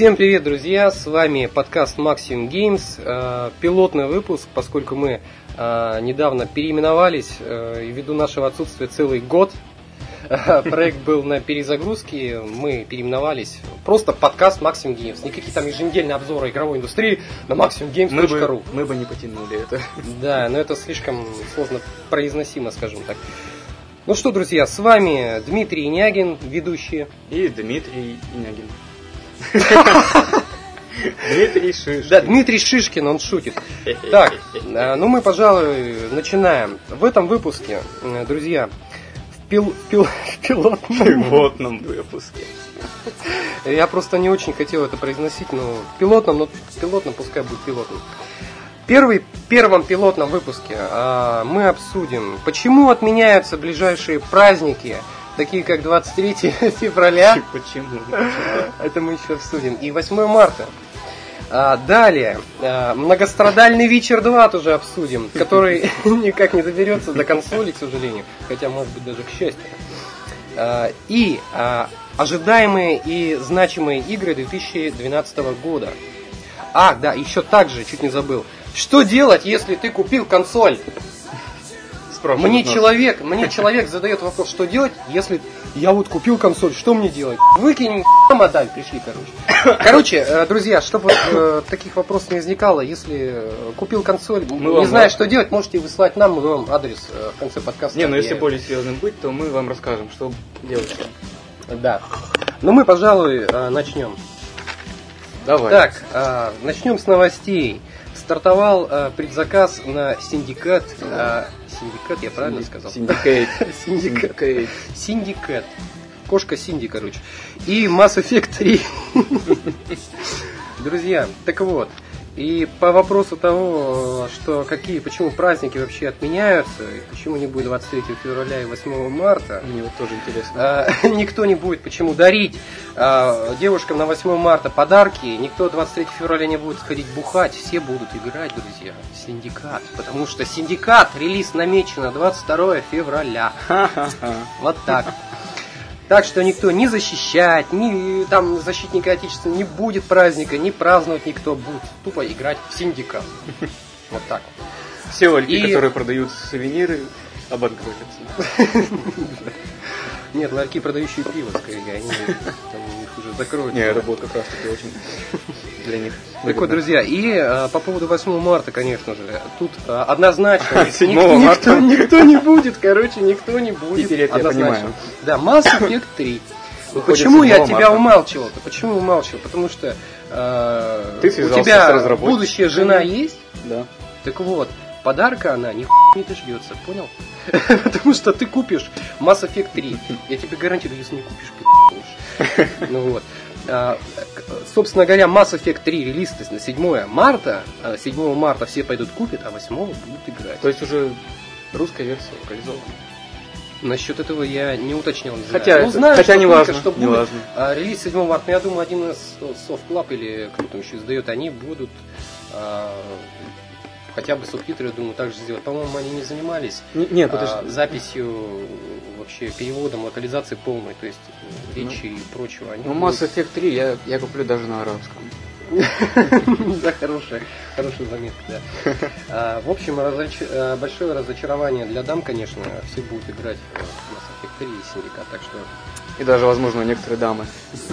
Всем привет, друзья! С вами подкаст Maximum Games, э, пилотный выпуск, поскольку мы э, недавно переименовались э, и ввиду нашего отсутствия целый год. Проект был на перезагрузке, мы переименовались. Просто подкаст Maximum Games. Никакие там еженедельные обзоры игровой индустрии на maximumgames.ru. Мы бы, мы бы не потянули это. Да, но это слишком сложно произносимо, скажем так. Ну что, друзья, с вами Дмитрий Инягин, ведущий. И Дмитрий Инягин. Дмитрий Шишкин. Да, Дмитрий Шишкин, он шутит. Так, э, ну мы, пожалуй, начинаем. В этом выпуске, э, друзья, в, пил, пил, в пилотном... пилотном выпуске. Я просто не очень хотел это произносить, но пилотном, но пилотном пускай будет пилотным. Первый, первом пилотном выпуске а, мы обсудим, почему отменяются ближайшие праздники, такие как 23 февраля. Почему? Это мы еще обсудим. И 8 марта. А, далее, а, многострадальный вечер 2 тоже обсудим, который никак не доберется до консоли, к сожалению, хотя может быть даже к счастью. А, и а, ожидаемые и значимые игры 2012 года. А, да, еще также, чуть не забыл. Что делать, если ты купил консоль? Мне человек, мне человек задает вопрос, что делать, если я вот купил консоль, что мне делать? Выкинем модель, пришли, короче. Короче, э, друзья, чтобы э, таких вопросов не возникало, если э, купил консоль, мы не знаешь, что делать, можете выслать нам, мы вам адрес в конце подкаста. Не, ну если более серьезным быть, то мы вам расскажем, что делать. Да. Ну мы, пожалуй, начнем. Давай. Так, начнем с новостей. Стартовал предзаказ на Синдикат Синдикат, я правильно сказал? Синдикат. Синдикат. Синдикат. Кошка Синди, короче. И Mass Effect 3. Друзья, так вот, и по вопросу того, что какие, почему праздники вообще отменяются, и почему не будет 23 февраля и 8 марта, мне вот тоже интересно. А, никто не будет почему дарить а, девушкам на 8 марта подарки, никто 23 февраля не будет сходить бухать, все будут играть, друзья, синдикат, потому что синдикат, релиз намечен на 22 февраля. Вот так. Так что никто не защищать, ни там защитника Отечества не будет праздника, не праздновать никто будет. Тупо играть в синдикат. Вот так. Все ларьки, И... которые продают сувениры, обанкротятся. Нет, ларьки, продающие пиво, скорее, они уже закроют. Не, это будет как раз таки очень для них. Так вот, друзья, и а, по поводу 8 марта, конечно же, тут а, однозначно ник- никто, никто не будет, короче, никто не будет. Теперь это я понимаю. Да, Mass Effect 3. Почему я тебя умалчивал-то? Почему умалчивал? Потому что э, Ты у тебя будущая жена есть? Да. Так вот, подарка она ни не дождется, понял? Потому что ты купишь Mass Effect 3. Я тебе гарантирую, если не купишь, Ну вот. А, собственно говоря, Mass Effect 3 релиз на 7 марта. 7 а марта все пойдут купят, а 8 будут играть. То есть уже русская версия локализована. Насчет этого я не уточнил. Не хотя ну, знаю, хотя не важно. Что не будет. важно. А, релиз 7 марта, но я думаю, один из Soft Club или кто там еще издает, они будут а, хотя бы субтитры, я думаю, также сделать. По-моему, они не занимались Нет, а, записью вообще переводом, локализацией полной, то есть э, речи ну, и прочего. Они ну, Mass Effect 3 я, я куплю даже на арабском. Да, хорошая, хорошая заметка, да. А, в общем, э, большое разочарование для дам, конечно, все будут играть в Mass Effect 3 и Синдикат, так что... И даже, возможно, некоторые дамы.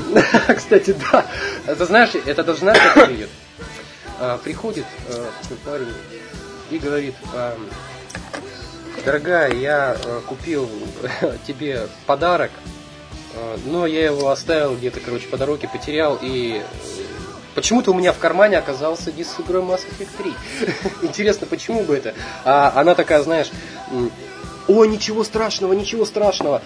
Кстати, да. Это знаешь, это даже знаешь, как выглядит? А, приходит э, парень и говорит, дорогая, я э, купил тебе подарок, э, но я его оставил где-то, короче, по дороге, потерял, и почему-то у меня в кармане оказался диск с игрой Mass Effect 3. Интересно, почему бы это? А она такая, знаешь, о, ничего страшного, ничего страшного,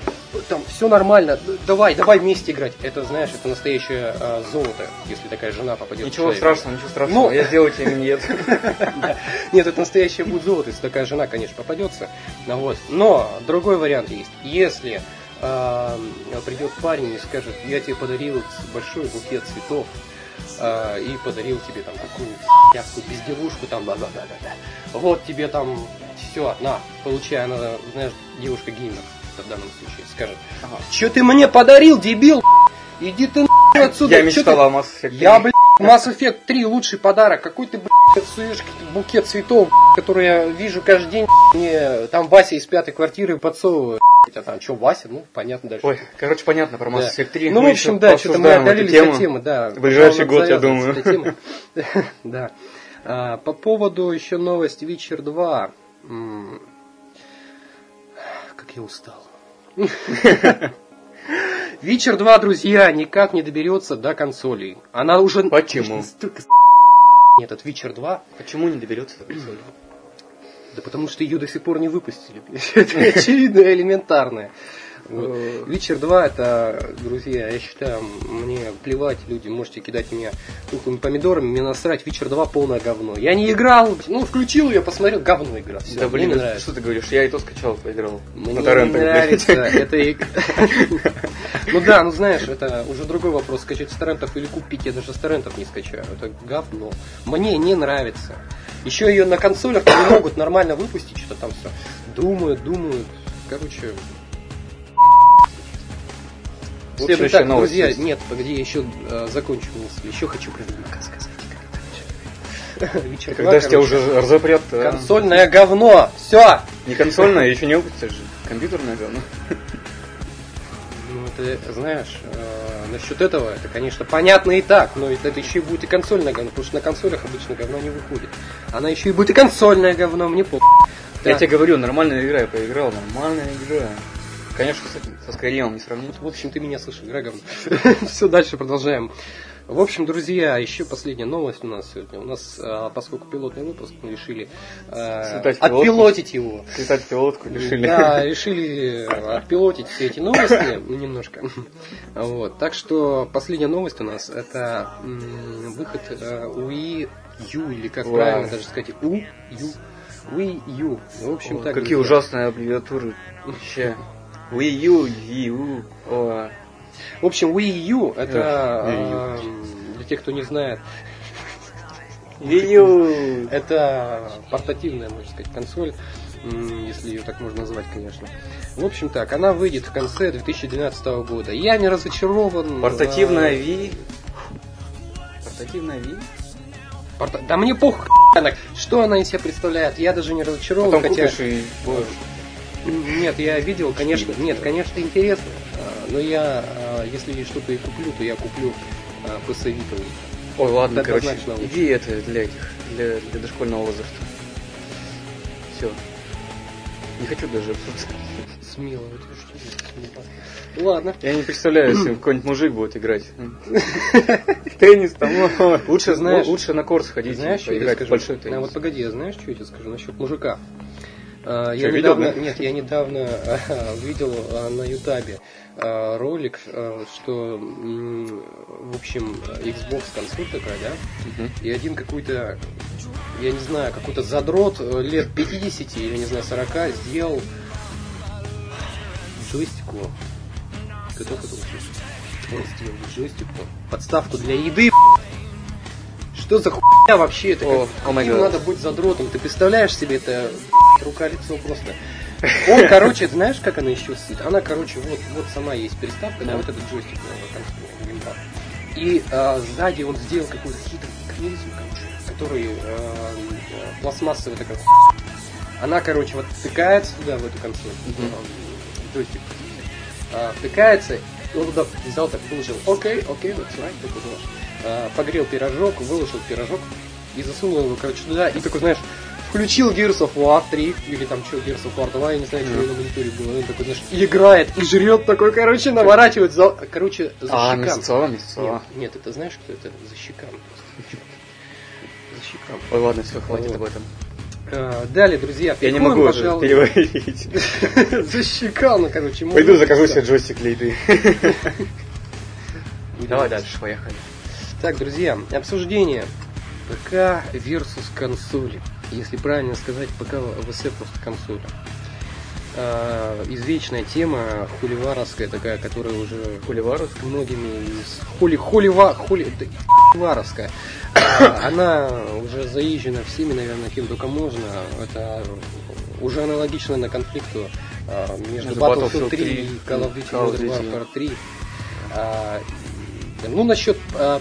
там все нормально, давай, давай вместе играть. Это, знаешь, это настоящее а, золото, если такая жена попадет. Ничего страшного, ничего страшного, Но... я сделаю тебе миньет. Нет, это настоящее будет золото, если такая жена, конечно, попадется. Ну вот. Но другой вариант есть. Если а, придет парень и скажет, я тебе подарил большой букет цветов, а, и подарил тебе там такую пятку безделушку, там, да, да, да, да. Вот тебе там все, на, получай, она, знаешь, девушка геймер в данном случае скажет, ага. что ты мне подарил, дебил? Иди ты что отсюда? Я мечтал о Mass Effect 3. Я, блядь, Mass Effect 3 лучший подарок. Какой ты, блядь, суешь букет цветов, который я вижу каждый день. Мне там Вася из пятой квартиры подсовывает. А там что, Вася? Ну, понятно дальше. Ой, короче, понятно про Mass. Effect 3. Ну, в общем, да, что-то мы отдалились тему. от темы, да. Ближайший год, я думаю. Да. А, По поводу еще новость Witcher 2. М, Как я устал. Witcher 2, друзья, никак не доберется до консолей. Она уже... Почему? Столько Нет, от Witcher 2. Почему не доберется до консоли? Да потому что ее до сих пор не выпустили. Это очевидно элементарное. Вот. Witcher 2 это, друзья, я считаю, мне плевать, люди, можете кидать меня тухлыми помидорами, мне насрать, Witcher 2 полное говно. Я не играл, ну, включил ее, посмотрел, говно игра. Все, Да блин, мне не это нравится. что ты говоришь? Я и то скачал, поиграл. Мне на не торрентах, нравится игра. Ну да, ну знаешь, это уже другой вопрос, скачать с торрентов или купить, я даже с торрентов не скачаю, это говно. Мне не нравится. Еще ее на консолях не могут нормально выпустить, что там все. Думают, думают. Короче, Следующая так, новость друзья, есть. нет, погоди, я еще э, закончу мысль. Еще хочу про Ведьмака сказать. Вечер Когда же тебя уже разопрят а? Консольное говно! Все! Не консольное, еще не выпустишь же. Компьютерное говно. Ну, это, знаешь, э, насчет этого, это, конечно, понятно и так, но это еще и будет и консольное говно, потому что на консолях обычно говно не выходит. Она еще и будет и консольное говно, мне по. Я тебе говорю, нормальная игра, я поиграл, нормальная игра. Конечно, с этим, со Скайримом не сравнить. В общем, ты меня слышишь, говно. Все, дальше продолжаем. В общем, друзья, еще последняя новость у нас сегодня. У нас, а, поскольку пилотный выпуск, мы решили пилотку. отпилотить его. Слетать в пилотку решили. Да, решили отпилотить все эти новости немножко. Вот. Так что последняя новость у нас это м, выход э, Wii U, или как Вау. правильно даже сказать, У, Ю, Wii U. В общем, О, так. Какие друзья. ужасные аббревиатуры. Вообще. Wii U, Wii U. О, В общем, Wii U это Эх, Wii э, для тех, кто не знает, Wii U. это портативная, можно сказать, консоль, если ее так можно назвать, конечно. В общем так, она выйдет в конце 2012 года. Я не разочарован. Портативная э, Wii. Портативная Wii? Порта- Да мне похуй, что она из себя представляет. Я даже не разочарован, Потом хотя... и будешь. Нет, я видел, конечно, нет, конечно, интересно. а, Но я, а, если что-то и куплю, то я куплю а, PS Vita. Ой, ладно, короче, иди это для этих, для, для дошкольного возраста. Все. Не хочу даже обсуждать. Смело, это что. Ладно. Я не представляю, если какой-нибудь мужик будет играть. Теннис там. Лучше, Знаешь- лучше на корт сходить, Знаешь, что я скажу? А, вот погоди, а знаешь, что я тебе скажу насчет мужика? А, я Что, видел, недавно, да? нет, я недавно а, видел а, на Ютабе ролик, что, в общем, Xbox консоль такая, да, Мгм. и один какой-то, я не знаю, какой-то задрот э, лет 50 или, не знаю, 40 сделал джойстику. Готов это услышать? Он сделал джойстику подставку для еды. Что за хуйня вообще? Это как, каким гад. надо быть задротом? Ты представляешь себе это рука-лицо просто. Он, короче, знаешь, как она еще стоит? Она, короче, вот, вот сама есть приставка, да, вот этот джойстик геймпад. И а, сзади он сделал какой-то хитрый механизм, короче, который а, а, пластмассовый такой. Она, короче, вот втыкается туда, в эту консоль, а, джойстик, а, втыкается, и он туда взял так, выложил, окей, окей, that's right, такой, знаешь, а, погрел пирожок, выложил пирожок и засунул его, короче, туда, и такой, знаешь, включил Gears of War 3, или там что, Gears of War 2, я не знаю, что на мониторе было, он такой, знаешь, и играет, и жрет такой, короче, наворачивает, за, короче, за А, щекам. мясцо, Нет, мясцо. нет, это знаешь, кто это? За щекам просто. За щекам. Ой, ладно, все, хватит Вот. об этом. А, далее, друзья, Я не могу уже переварить. За щекам, ну, короче. Пойду закажу себе джойстик. Будем Давай дальше. дальше, поехали. Так, друзья, обсуждение ПК versus консоли. Если правильно сказать, ПК ВС просто консоли. А, извечная тема, хуливаровская такая, которая уже Хуливарус? многими из хули хулива хули да, хуливаровская. А, Она уже заезжена всеми, наверное, кем только можно. Это уже аналогично на конфликту а, между Battlefield Battlefield 3 и 3 Call of Duty Modern. Warfare 3. А, Ну, насчет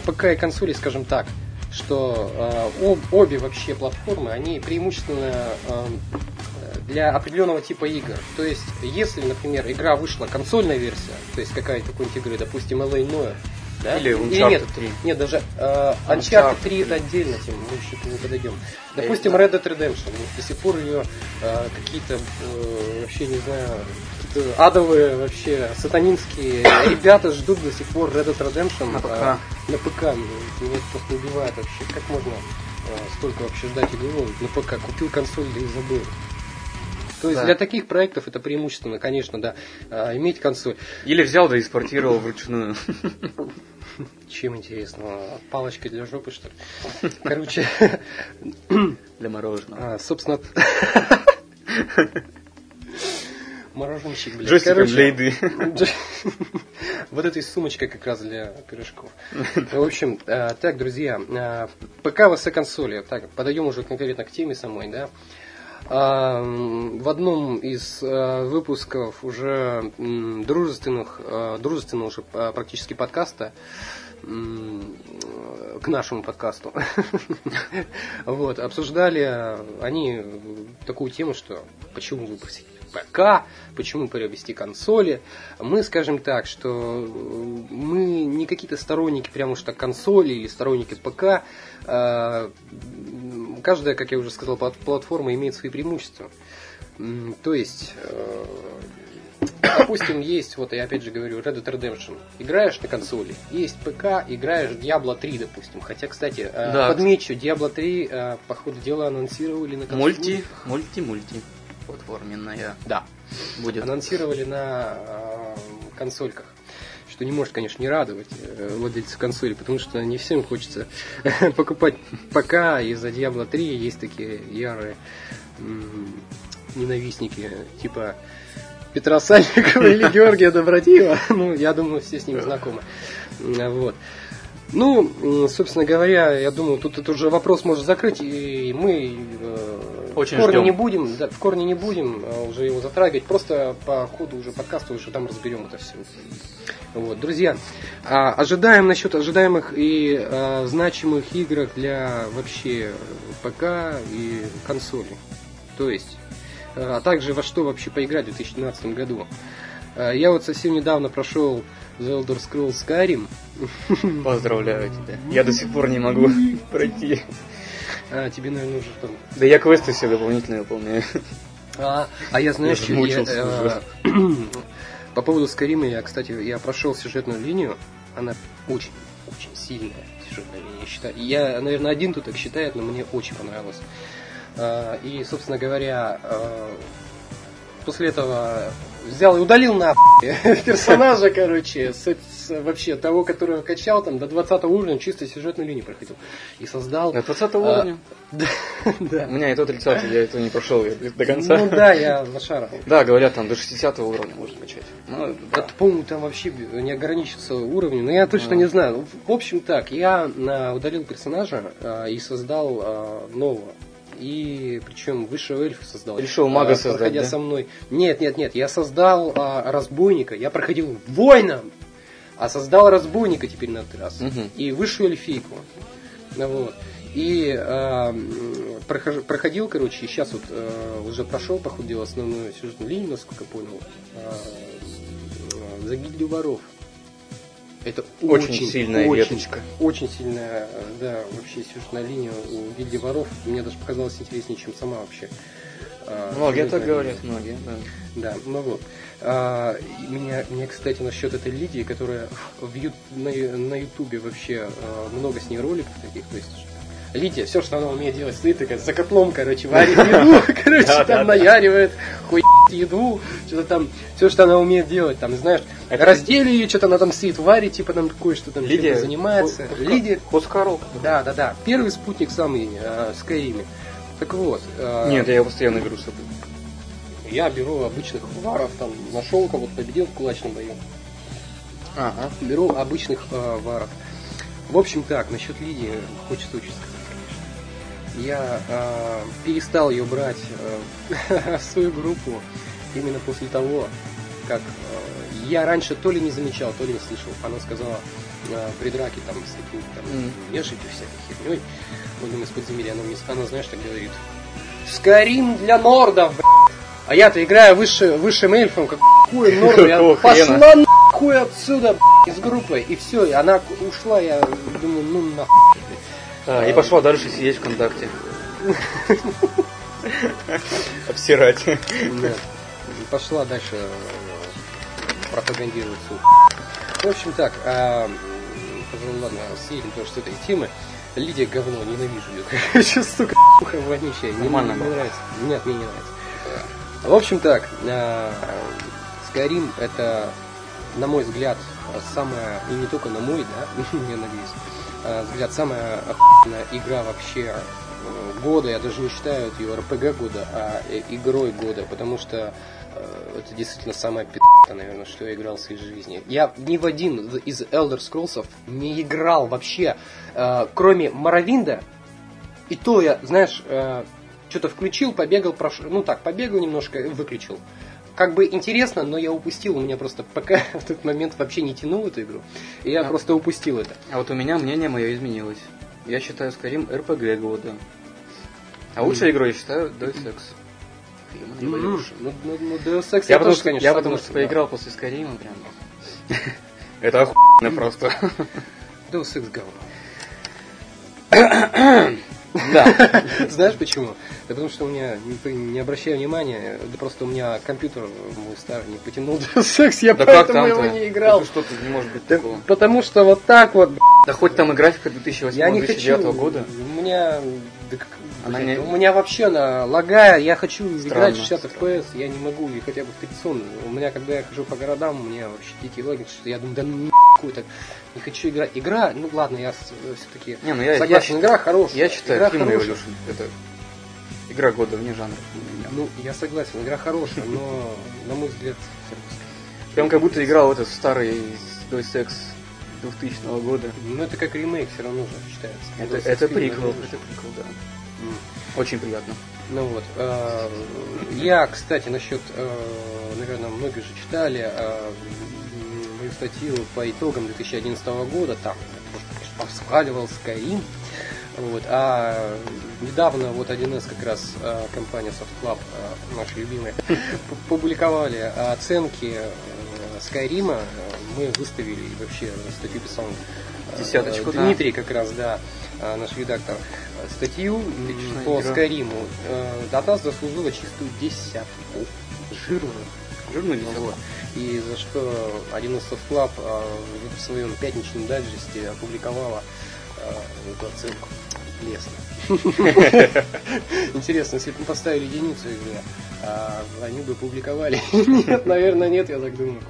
ПК и консолей, скажем так, что э, об, обе вообще платформы, они преимущественно э, для определенного типа игр. То есть, если, например, игра вышла консольная версия, то есть какая-то какой-нибудь игры, допустим, LA Noire, да? Или Uncharted нет, 3. Нет, даже э, Uncharted Uncharted 3 это отдельно тем, мы еще к нему подойдем. Допустим, Red Dead Redemption. Вот До сих пор ее э, какие-то, э, вообще не знаю, адовые вообще сатанинские ребята ждут до сих пор Red Dead Redemption На э, ПК. на ПК. Меня это просто убивает вообще. Как можно э, столько вообще ждать игру на ПК? Купил консоль, да и забыл. То есть Да. для таких проектов это преимущественно, конечно, да, э, иметь консоль. Или взял да экспортировал вручную. Чем интересно? Палочкой для жопы, что ли? Короче, Для мороженого. а, собственно... Мороженщик, блядь. Джойстиком Короче, для еды. Вот этой сумочкой как раз для пирожков. В общем, э, так, друзья, э, ПК ВС консоли. Так, подойдем уже конкретно к теме самой, да. В одном из э, выпусков уже дружественных, дружественного уже практически подкаста, к нашему подкасту, вот, обсуждали они такую тему, что почему выпустить ПК, почему приобрести консоли. Мы скажем так, что э, мы не какие-то сторонники прямо уж так консоли или сторонники ПК. Э, Каждая, как я уже сказал, плат- платформа имеет свои преимущества. То есть, э, допустим, есть, вот я опять же говорю, Red Dead Redemption. Играешь на консоли, есть ПК, играешь Diablo 3, допустим. Хотя, кстати, Да. подмечу, Diablo 3, э, по ходу дела, анонсировали на консоли. Мульти, мульти, мульти. Платформенная. Да. Будет. Анонсировали на э, консольках. Что не может, конечно, не радовать э, владельцев консоли, потому что не всем хочется покупать ПК. Из-за Diablo 3 есть такие ярые ненавистники, типа Петра Сальникова или Георгия Добродеева. Ну, я думаю, все с ним знакомы. М, Вот. Ну, собственно говоря, я думаю, тут это уже вопрос можно закрыть, и мы э, Очень в корне ждем. не будем, да, в корне не будем э, уже его затрагивать, просто по ходу уже подкаста уже там разберем это все. Вот, друзья, а, ожидаем насчет ожидаемых и а, значимых играх для вообще ПК и консоли. То есть, а а также во что вообще поиграть в 2012 году. А, Я вот совсем недавно прошел The Elder Scrolls Skyrim. Поздравляю тебя. Я до сих пор не могу пройти. А, тебе, наверное, уже там Да я квесты все дополнительные выполняю. А, а я знаешь, Я я, э, по поводу Скарима, я, кстати, я прошел сюжетную линию, она очень, очень сильная сюжетная линия, я считаю. Я, наверное, один тут так считает, но мне очень понравилось. А, И, собственно говоря, а, после этого взял и удалил на персонажа, короче, с, с вообще того, которого качал там до 20 уровня, чисто сюжетную линию проходил. И создал... До 20 а, уровня. Да, да. У меня это 30 я это не прошел я до конца. Ну да, я лошара. Да, говорят, там до 60 уровня можно качать. Ну, да. По-моему, там вообще не ограничится уровнем, но я точно А. не знаю. В общем так, я удалил персонажа а, и создал а, нового. И причем высшего эльфа создал. Решил мага А, создать, Проходя да? со мной. Нет, нет, нет, я создал а, разбойника, я проходил воином, а создал разбойника теперь на этот раз. Мгм. И высшую эльфийку. Вот. И а, м, прохож- проходил, короче, и сейчас вот а, уже прошел, по ходу дела, основную сюжетную линию, насколько понял, а, а, за гильдию воров. Это Очень очень, сильная очень, веточка. Очень сильная, да, вообще сюжетная линия у гильдии воров. Мне даже показалось интереснее, чем сама вообще. а, Многие так говорят, многие, да. Да, ну вот. А, меня, мне, кстати, насчет этой Лидии, которая в ю- на, на Ютубе вообще а, много с ней роликов таких, то есть Лидия, все, что она умеет делать, стоит такая за котлом, короче, варит еду, короче, там наяривает, хуй еду, что-то там, все, что она умеет делать, там, знаешь, раздели ее, что-то она там сидит, варит, типа там кое-что там Лидия занимается. Лидия, Хоскарок. да, да, да, первый спутник самый э, в Скайриме. Так вот. э, Нет, я его постоянно беру с собой. я беру обычных варов, там, нашел кого-то, победил в кулачном бою. Ага. Беру обычных э, варов. В общем так, насчет Лидии хочется очень сказать, конечно. Я э, перестал ее брать э, в свою группу именно после того, как э, я раньше то ли не замечал, то ли не слышал. Она сказала, а, при драке там с такими там Мгм. вешайте всякой херней. В одном из подземелий она мне, она, знаешь, так говорит. Скарим для нордов, блядь. А я-то играю выше, высшим эльфом, какой норд, я Какого пошла нахуй отсюда, блядь, из группы. И все, она ушла, я думаю, ну нахуй. А, и пошла дальше сидеть ВКонтакте. Обсирать. Да. И Пошла дальше э, пропагандировать суд. В общем так, а, пожалуй, ладно, съедем тоже с этой темы. Лидия говно, ненавижу ее. Короче, сука, пуха вонючая. Не- Нормально не, было. нравится. Нет, мне не нравится. В общем так, а, Skyrim это, на мой взгляд, самая, и не только на мой, да, я надеюсь, а, взгляд, самая охуенная игра вообще э, года, я даже не считаю ее РПГ года, а э, игрой года, потому что э, это действительно самая пи***та, наверное, что я играл в своей жизни. Я ни в один из Elder Scrolls не играл вообще, э, кроме Моровинда, и то я, знаешь, что-то включил, побегал, прош... ну так, побегал немножко, выключил. Как бы интересно, но я упустил, у меня просто пока в тот момент вообще не тянул эту игру, и я А. просто упустил это. А вот у меня мнение мое изменилось. Я считаю Skyrim RPG года. А лучшей игрой я считаю Deus Ex. Human Ну, ну, ну, ну, Deus Ex Я, я, потому тоже, конечно, я потому что да. поиграл после Skyrim прям. Это охуенно просто. Deus Ex говно. Да. Знаешь почему? Да потому что у меня, не, не обращаю внимания, да просто у меня компьютер мой старый не потянул Deus Ex, я Да поэтому его не играл. Что тут не может быть Да такого? потому что вот так вот, Да хоть там и графика я не хочу. 2008-2009 года. У меня, да как- Она блин, не- у меня вообще она лагает, я хочу играть в 60 странно. FPS, я не могу, и хотя бы в 30 У меня, когда я хожу по городам, у меня вообще дикий лаги, что я думаю, да ну нахуй так, не хочу играть. Игра, ну ладно, я все-таки Не, ну я, я, согласен, считаю- игра хорошая. я считаю игра хорошая. Revolution. Это игра года вне жанра. Ну, я согласен, игра хорошая, но, на мой взгляд, Прям как будто играл в этот старый Deus Ex 2000 года. ну это как ремейк все равно же считается. Это, Deus это приквел, это приквел, да. Очень приятно. Ну вот. э, Я, кстати, насчет, наверное, многие же читали э, мою статью по итогам 2011 года, там я просто, конечно, повсхваливал Skyrim. Вот. А недавно вот 1С как раз э, компания Soft Club, э, наши любимые, публиковали оценки э, Skyrim. Мы выставили вообще статью писал э, Десяточку, да. Дмитрий как раз, да, э, наш редактор, э, статью Отличная по игра. Скайриму. Э, Датас заслужила чистую десятку. Жирную. Жирную Ну десятку. вот. И за что один из Club э, в своем пятничном дайджесте опубликовала э, эту оценку. Лестно. Интересно, если бы мы поставили единицу игре, а они бы публиковали. Нет, наверное, нет, я так думаю.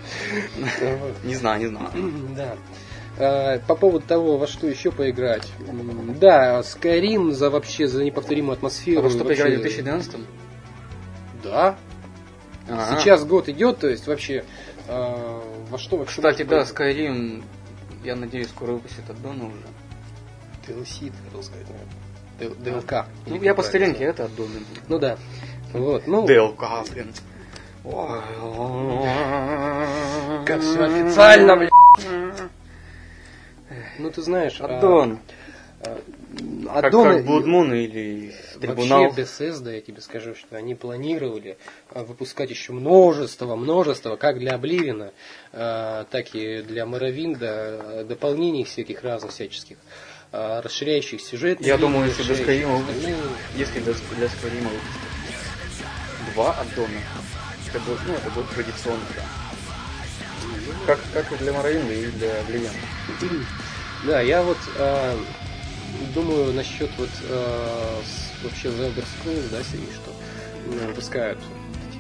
Не знаю, не знаю. Да. Э, По поводу того, во что еще поиграть. Да, Skyrim за вообще за неповторимую А атмосферу. вы что, вообще- поиграли в 2012 Да. Ага. Сейчас год идет, то есть вообще э, во что вообще. Кстати, да, Skyrim, я надеюсь, скоро выпустят аддона уже. DLC, ты хотел сказать, наверное. ДЛК. Ну, я по старинке, это называется. Ну да. Вот, ну, ДЛК, блин. как все официально, блядь. Ну ты знаешь, Аддон. а, Как, аддоны- как Moon или Трибунал. Вообще Bethesda, я тебе скажу, что они планировали а, выпускать еще множество, множество, как для Обливина, а, так и для Моровинда, а, дополнений всяких разных всяческих, а, расширяющих сюжет. Я думаю, если расширяющих Skyrim остальные. Если для, для выпустят два аддона, это будет, ну, это будет традиционно. Как, как и для Моровинда и для Оblivion. Да, я вот а, думаю насчет вот с- вообще The Elder Scrolls, да, Сергей, что выпускают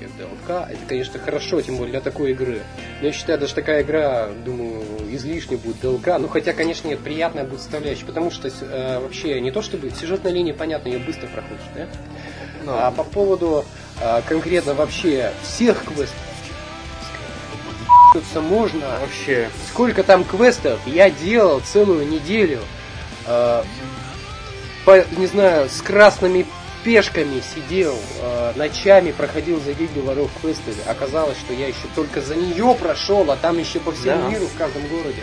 эти DLC. Это, конечно, хорошо, тем более для такой игры. Но я считаю, даже такая игра, думаю, излишне будет DLC. Ну, хотя, конечно, нет, приятная будет составляющая, потому что э, вообще не то чтобы сюжетная линия, понятно, ее быстро проходишь, да? А по поводу а, конкретно вообще всех квестов, ебаться можно Вообще, Сколько там квестов я делал целую неделю. э, по, не знаю, с красными пешками сидел, э, ночами проходил за гильдию воров квесты. Оказалось, что я еще только за нее прошел, а там еще по всему Да. миру, в каждом городе.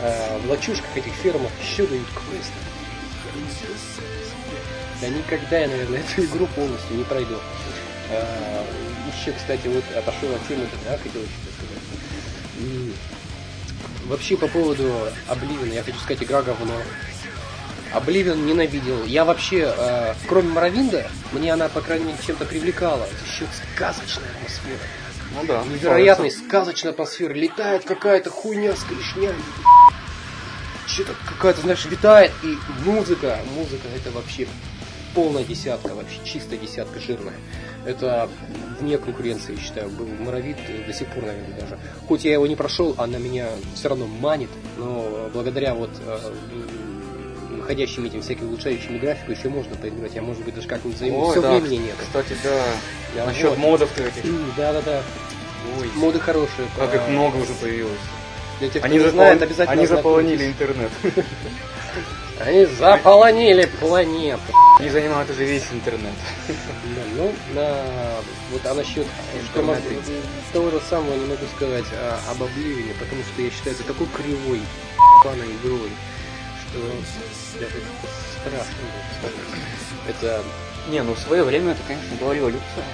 э, в лачушках этих фермах еще дают квесты. Да никогда я, наверное, эту игру полностью не пройду. А, еще, кстати, вот отошел от темы, да, хотел еще сказать. Вообще по поводу Обливина, я хочу сказать, игра говно. Обливин ненавидел. Я вообще, э, кроме Моровинда, мне она, по крайней мере, чем-то привлекала. Это еще сказочная атмосфера. Ну да. Невероятная сказочная атмосфера. Летает какая-то хуйня с клешнями. Что-то какая-то, знаешь, летает. И музыка. Музыка это вообще полная десятка, вообще чистая десятка жирная. Это вне конкуренции, я считаю, был Моровид э, до сих пор, наверное, даже. Хоть я его не прошел, она меня все равно манит, но благодаря вот э, м, выходящим этим всяким улучшающим графику еще можно поиграть. Я, может быть, даже как-нибудь займусь. Все да, времени нет. Кстати, да. Я Насчет вот. модов-то этих. Да-да-да. Ой, Моды хорошие. как А, их много уже появилось. Для тех, кто Они, не запол- знает, обязательно они заполонили интернет. Они заполонили планету. Они занимают уже весь интернет. Да, ну, на, вот, а насчет что могу- того же самого не могу сказать а, об Обливине, потому что я считаю это такой кривой паной игрой, страшно. Это Не, ну в свое время это, конечно, была революция.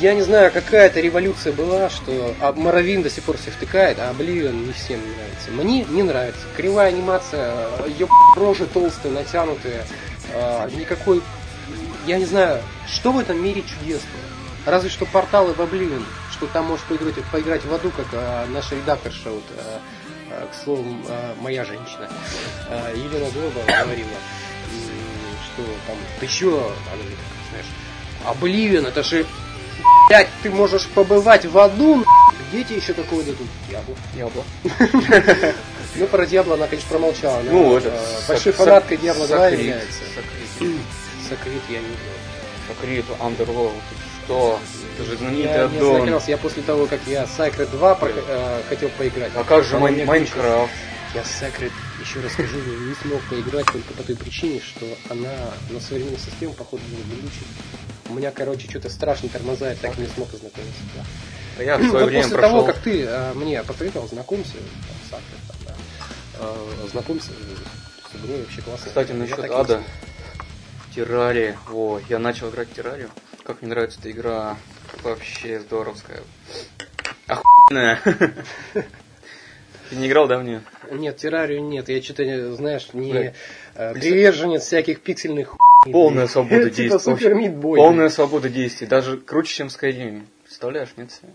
я не знаю, какая-то революция была, что а, Моровин до сих пор всех втыкает, а Обливион не всем нравится. Мне не нравится. Кривая анимация, ёб рожи толстые, натянутые, а, никакой... Я не знаю, что в этом мире чудесного? Разве что порталы в Обливион, что там можешь поиграть, поиграть в аду, как а, наша редакторша, вот, а, к слову, а, моя женщина, а, Елена Глоба говорила, что там, ты чё, она так, знаешь, Обливион, это же Блять, ты можешь побывать в аду, где тебе еще такое дадут? Диабло. Ябло. Ну, про Diablo она, конечно, промолчала. Ну, это... сак- большой фанаткой Diablo 2, Sacred, является. Sacred. Sacred я не знаю. Sacred, Underworld. Что? Это же знаменитый Я не аддон. заклялся, я после того, как я Sacred 2 про- э, хотел поиграть. А как же Mine- Minecraft? Я Sacred, еще раз скажу, не смог поиграть только по той причине, что она на современных системах, походу, не глючит. У меня, короче, что-то страшно тормозает, так и не смог ознакомиться. Да. А Я в свое время после прошел. того, как ты э, мне посоветовал, знакомься там, Sacred, там, да. Э, знакомься с игрой, вообще классно. Кстати, Я насчет ада. Террария. О, я начал играть в Террарию. Как мне нравится эта игра. Вообще здоровская. Охуенная. Ты не играл, да, в нее? Нет, террарию нет. Я что-то, знаешь, не э, приверженец всяких пиксельных хуй. Полная свобода Типа действий. Полная свобода действий. Даже круче, чем Skyrim. Представляешь, нет? себе?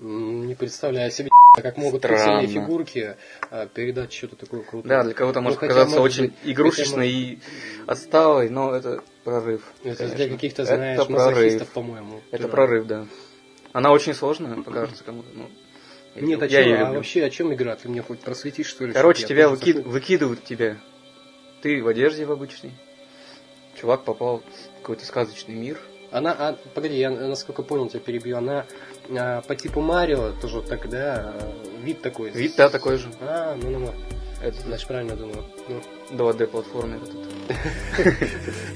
Не представляю себе, как могут Странно. пиксельные фигурки э, передать что-то такое крутое. Да, для кого-то может Ну, казаться может очень игрушечной и отсталой, но это прорыв. Это для конечно. каких-то, Это знаешь, прорыв. мазохистов, по-моему. Это Да. прорыв, да. Она очень сложная, покажется кому-то. Ну, Нет, а, я чё, ее а люблю. вообще о чем игра? Ты мне хоть просветишь, что ли? Короче, тебя тоже выки- зашел? выкидывают тебя. Ты в одежде в обычной. Чувак попал в какой-то сказочный мир. Она, а, погоди, я насколько понял, тебя перебью. Она а, по типу Марио, тоже вот так, да, а, вид такой. Вид, да, такой же. А, ну, ну, ну. Это Значит, правильно думаю. Ну, 2D платформер этот.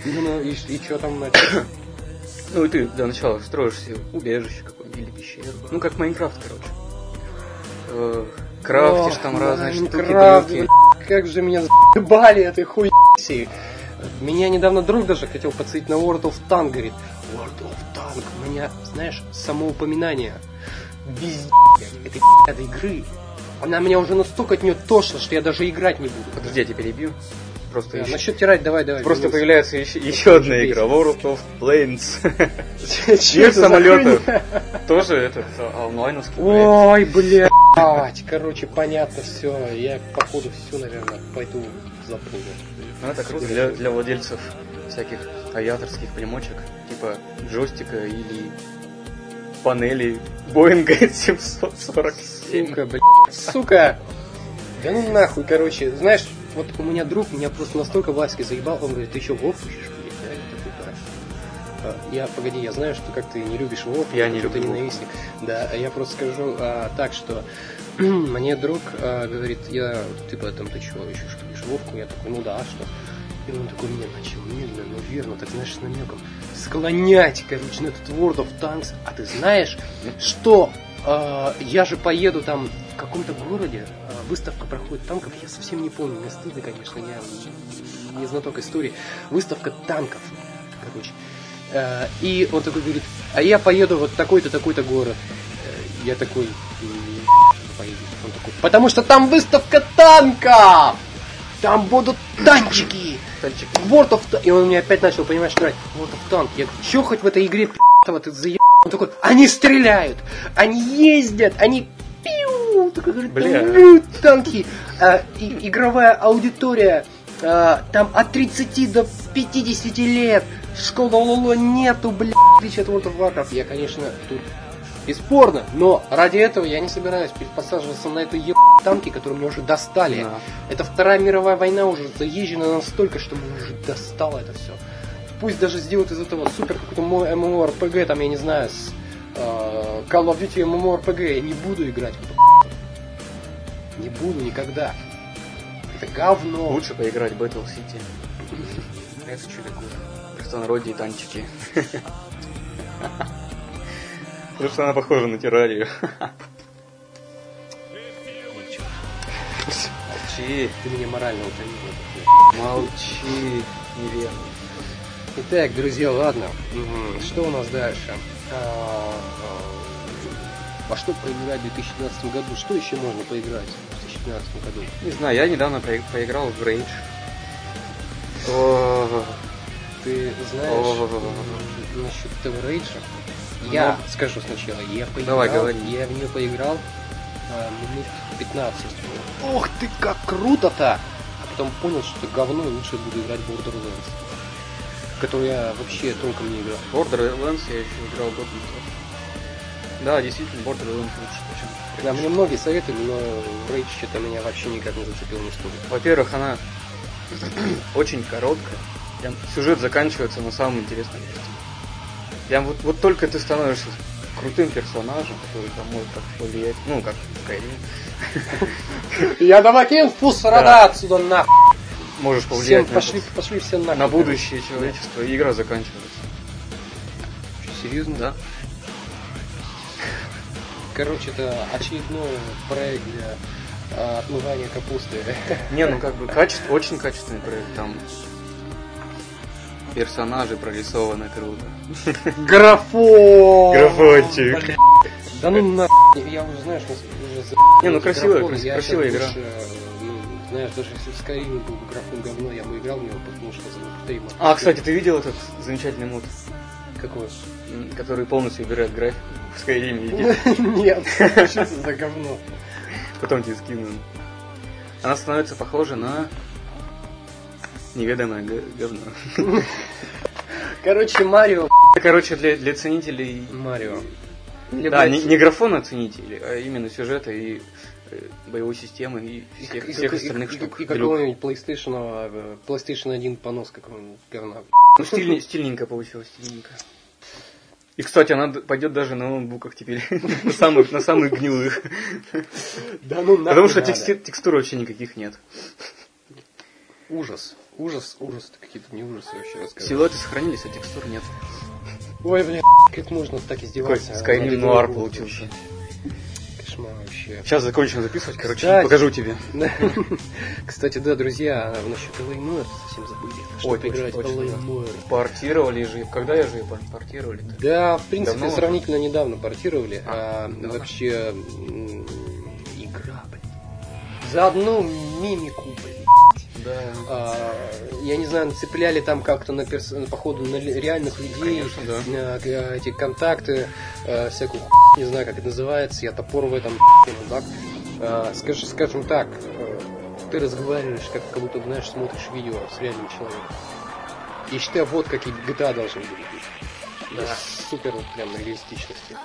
ну, ну и, что там? это? Ну и ты для начала строишь себе убежище какое-нибудь или пещеру. Ну как Майнкрафт, короче. Э, Крафтишь там разные штуки, Как же меня заебали этой хуйси. Меня недавно друг даже хотел подсадить на World of Tank, говорит, World of Tank, у меня, знаешь, само упоминание везде этой этой игры, она меня уже настолько от нее тошно, что я даже играть не буду. Подожди, я тебя перебью. Просто Да, еще- насчет тирать, давай, давай. Просто вернемся. появляется еще, еще одна Бейся. игра, World of Planes. Мир самолетов. Тоже этот онлайновский. Ой, блядь. Короче, понятно все. Я, походу, все, наверное, пойду запомню. Ну это круто для, для владельцев всяких авиаторских примочек, типа джойстика или панели Боинга 747. Сука, блядь. Сука. Да ну нахуй, короче. Знаешь, вот у меня друг меня просто настолько Васьки заебал, он говорит, ты еще Вов ищешь, блядь? Да, я такой, да. Я, погоди, я знаю, что как ты не любишь Вов, Я не что ты люблю Вов. ненавистник. Да, а я просто скажу а, так, что мне друг а, говорит, я, типа, там, ты что, ищешь, ищешь Вовку? Я такой, ну да, а что? И он такой мне начал медленно, но верно, так знаешь, с намеком склонять, короче, на этот World of Tanks. А ты знаешь, что э, я же поеду там в каком-то городе а, выставка проходит танков, я совсем не помню, мне стыдно, конечно, я не знаток истории. Выставка танков, короче. Э, И он такой говорит, а я поеду вот такой-то, такой-то город. Э, Я такой, «М, поедешь. Он такой, потому что там выставка танков! Там будут танчики! Танчик. World of Tanks. И он мне опять начал, понимаешь, играть World of Tanks. Я говорю, что хоть в этой игре пи***того ты заеб... Он такой, они стреляют, они ездят, они пиу. Такой говорит, Бля. «Там будут танки. А, и- игровая аудитория а, там от 30 до 50 лет. Школа Лоло нету, блядь, в отличие от World of Warcraft. Я, конечно, тут бесспорно, но ради этого я не собираюсь перепосаживаться на эту еб... танки, которые мне уже достали. Да. Это Вторая мировая война уже заезжена настолько, что мне уже достало это все. Пусть даже сделают из этого супер какой-то мой MMORPG, там, я не знаю, с э, Call of Duty MMORPG, я не буду играть в эту Не буду никогда. Это говно. Лучше поиграть в Battle City. Это что такое? Простонародье и танчики. Потому что она похожа на террарию. Молчи, Ты меня морально утомил. молчи, неверно. Итак, друзья, ладно. Что у нас дальше? А, а, Во что проиграть в 2012 году? Что еще можно поиграть в 2012 году? Не знаю, я недавно по- поиграл в Rage. О, Ты знаешь О. насчет этого рейджа? Я скажу сначала, я поиграл, Давай, говори. я в нее поиграл а, минут 15. Ох ты, как круто-то! А потом понял, что говно, лучше буду играть Borderlands. В которую я вообще толком не играл. Borderlands я еще играл год назад. Да, действительно, Borderlands лучше, чем Rage. Да, мне многие советовали, но Рейдж что-то меня вообще никак не зацепил столько. Во-первых, она очень короткая. Прям сюжет заканчивается на самом интересном месте. Прям вот, вот только ты становишься крутым персонажем, который там может как повлиять, ну, как Skyrim, Я давай фус Да. отсюда нахуй! можешь Всем повлиять на, пошли, пошли все нахуй. на будущее человечества, и игра заканчивается. Серьезно? Да? Короче, это очередной проект для а, отмывания капусты. Не, ну как бы качество, очень качественный проект, там персонажи прорисованы круто. Графон! Графончик. Да ну на я уже, знаешь, уже за... Не, ну красивая, графон, красивая игра. больше, ну, знаешь, даже если в Скайриме был бы графон говно, я бы играл в него, потому что за стрима. А, кстати, ты видел этот замечательный мод, Какой? который полностью убирает графику в Skyrim? Иди. Нет, что за говно? Потом тебе скину. Она становится похожа на неведомое говно. Короче, Марио... Короче, для, для ценителей... Марио. Да, не, не графона ценителей, а именно сюжета и э, боевой системы и всех, И- всех и- остальных и- штук. И Дрюк. какого-нибудь PlayStation, э, PlayStation 1 понос какого-нибудь говна. Ну, стильней- стильненько получилось, стильненько. И, кстати, она пойдет даже на ноутбуках теперь. на, самых, на самых гнилых. Да ну Потому что текстур вообще никаких нет. Ужас. Ужас, ужас. Какие-то не ужасы вообще рассказывать. Силуэты сохранились, а текстур нет. Ой, блин, как можно так издеваться? Ради нуар получился. Кошмар вообще. Сейчас закончим записывать, короче, Кстати. покажу тебе. Кстати, да, друзья, насчет LA Noir совсем забыли. Что точно, Noir. Портировали же. Когда я же ее пор- портировали-то? Да, в принципе, сравнительно недавно портировали. А, А, да. вообще, игра, блин. За одну мимику, блин. Да. А, я не знаю, нацепляли там как-то на перс... походу на реальных людей Конечно, да. на к- эти контакты, э, всякую х**, не знаю, как это называется, я топор в этом так. А, скажи, скажем так, э, ты разговариваешь, как, как будто, знаешь, смотришь видео с реальным человеком. Я считаю, вот как и GTA должны были быть. Да. С Супер вот прям реалистичности.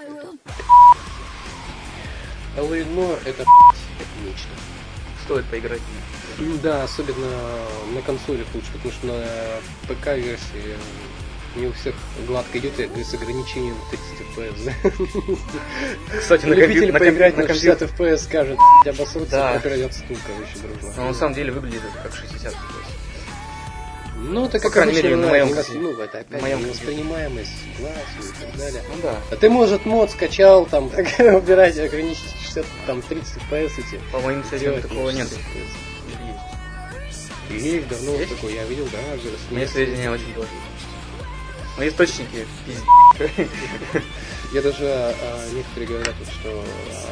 Noir это, это нечто. Стоит поиграть. М, Да, особенно на консолях лучше, потому что на ПК-версии не у всех гладко идет и с ограничением 30 FPS. Кстати, на, Любители компью- на, поиграть на на 60 компьютере. FPS скажет, обосрутся, Да. пройдет стулка вообще дружно. Но на самом деле выглядит это как 60 FPS. Ну, это как крайней мере, на ну, моем ну, это опять моем воспринимаемость глазу и так далее. Ну да. А ты, может, мод скачал, там, убирать ограничить 60 60, там 30 FPS эти. По моим делать такого не нет. 60 FPS. Есть, давно Есть? такое, я видел, да, уже с- сведения очень плохие. Мои источники пиздец. Я даже а, некоторые говорят, что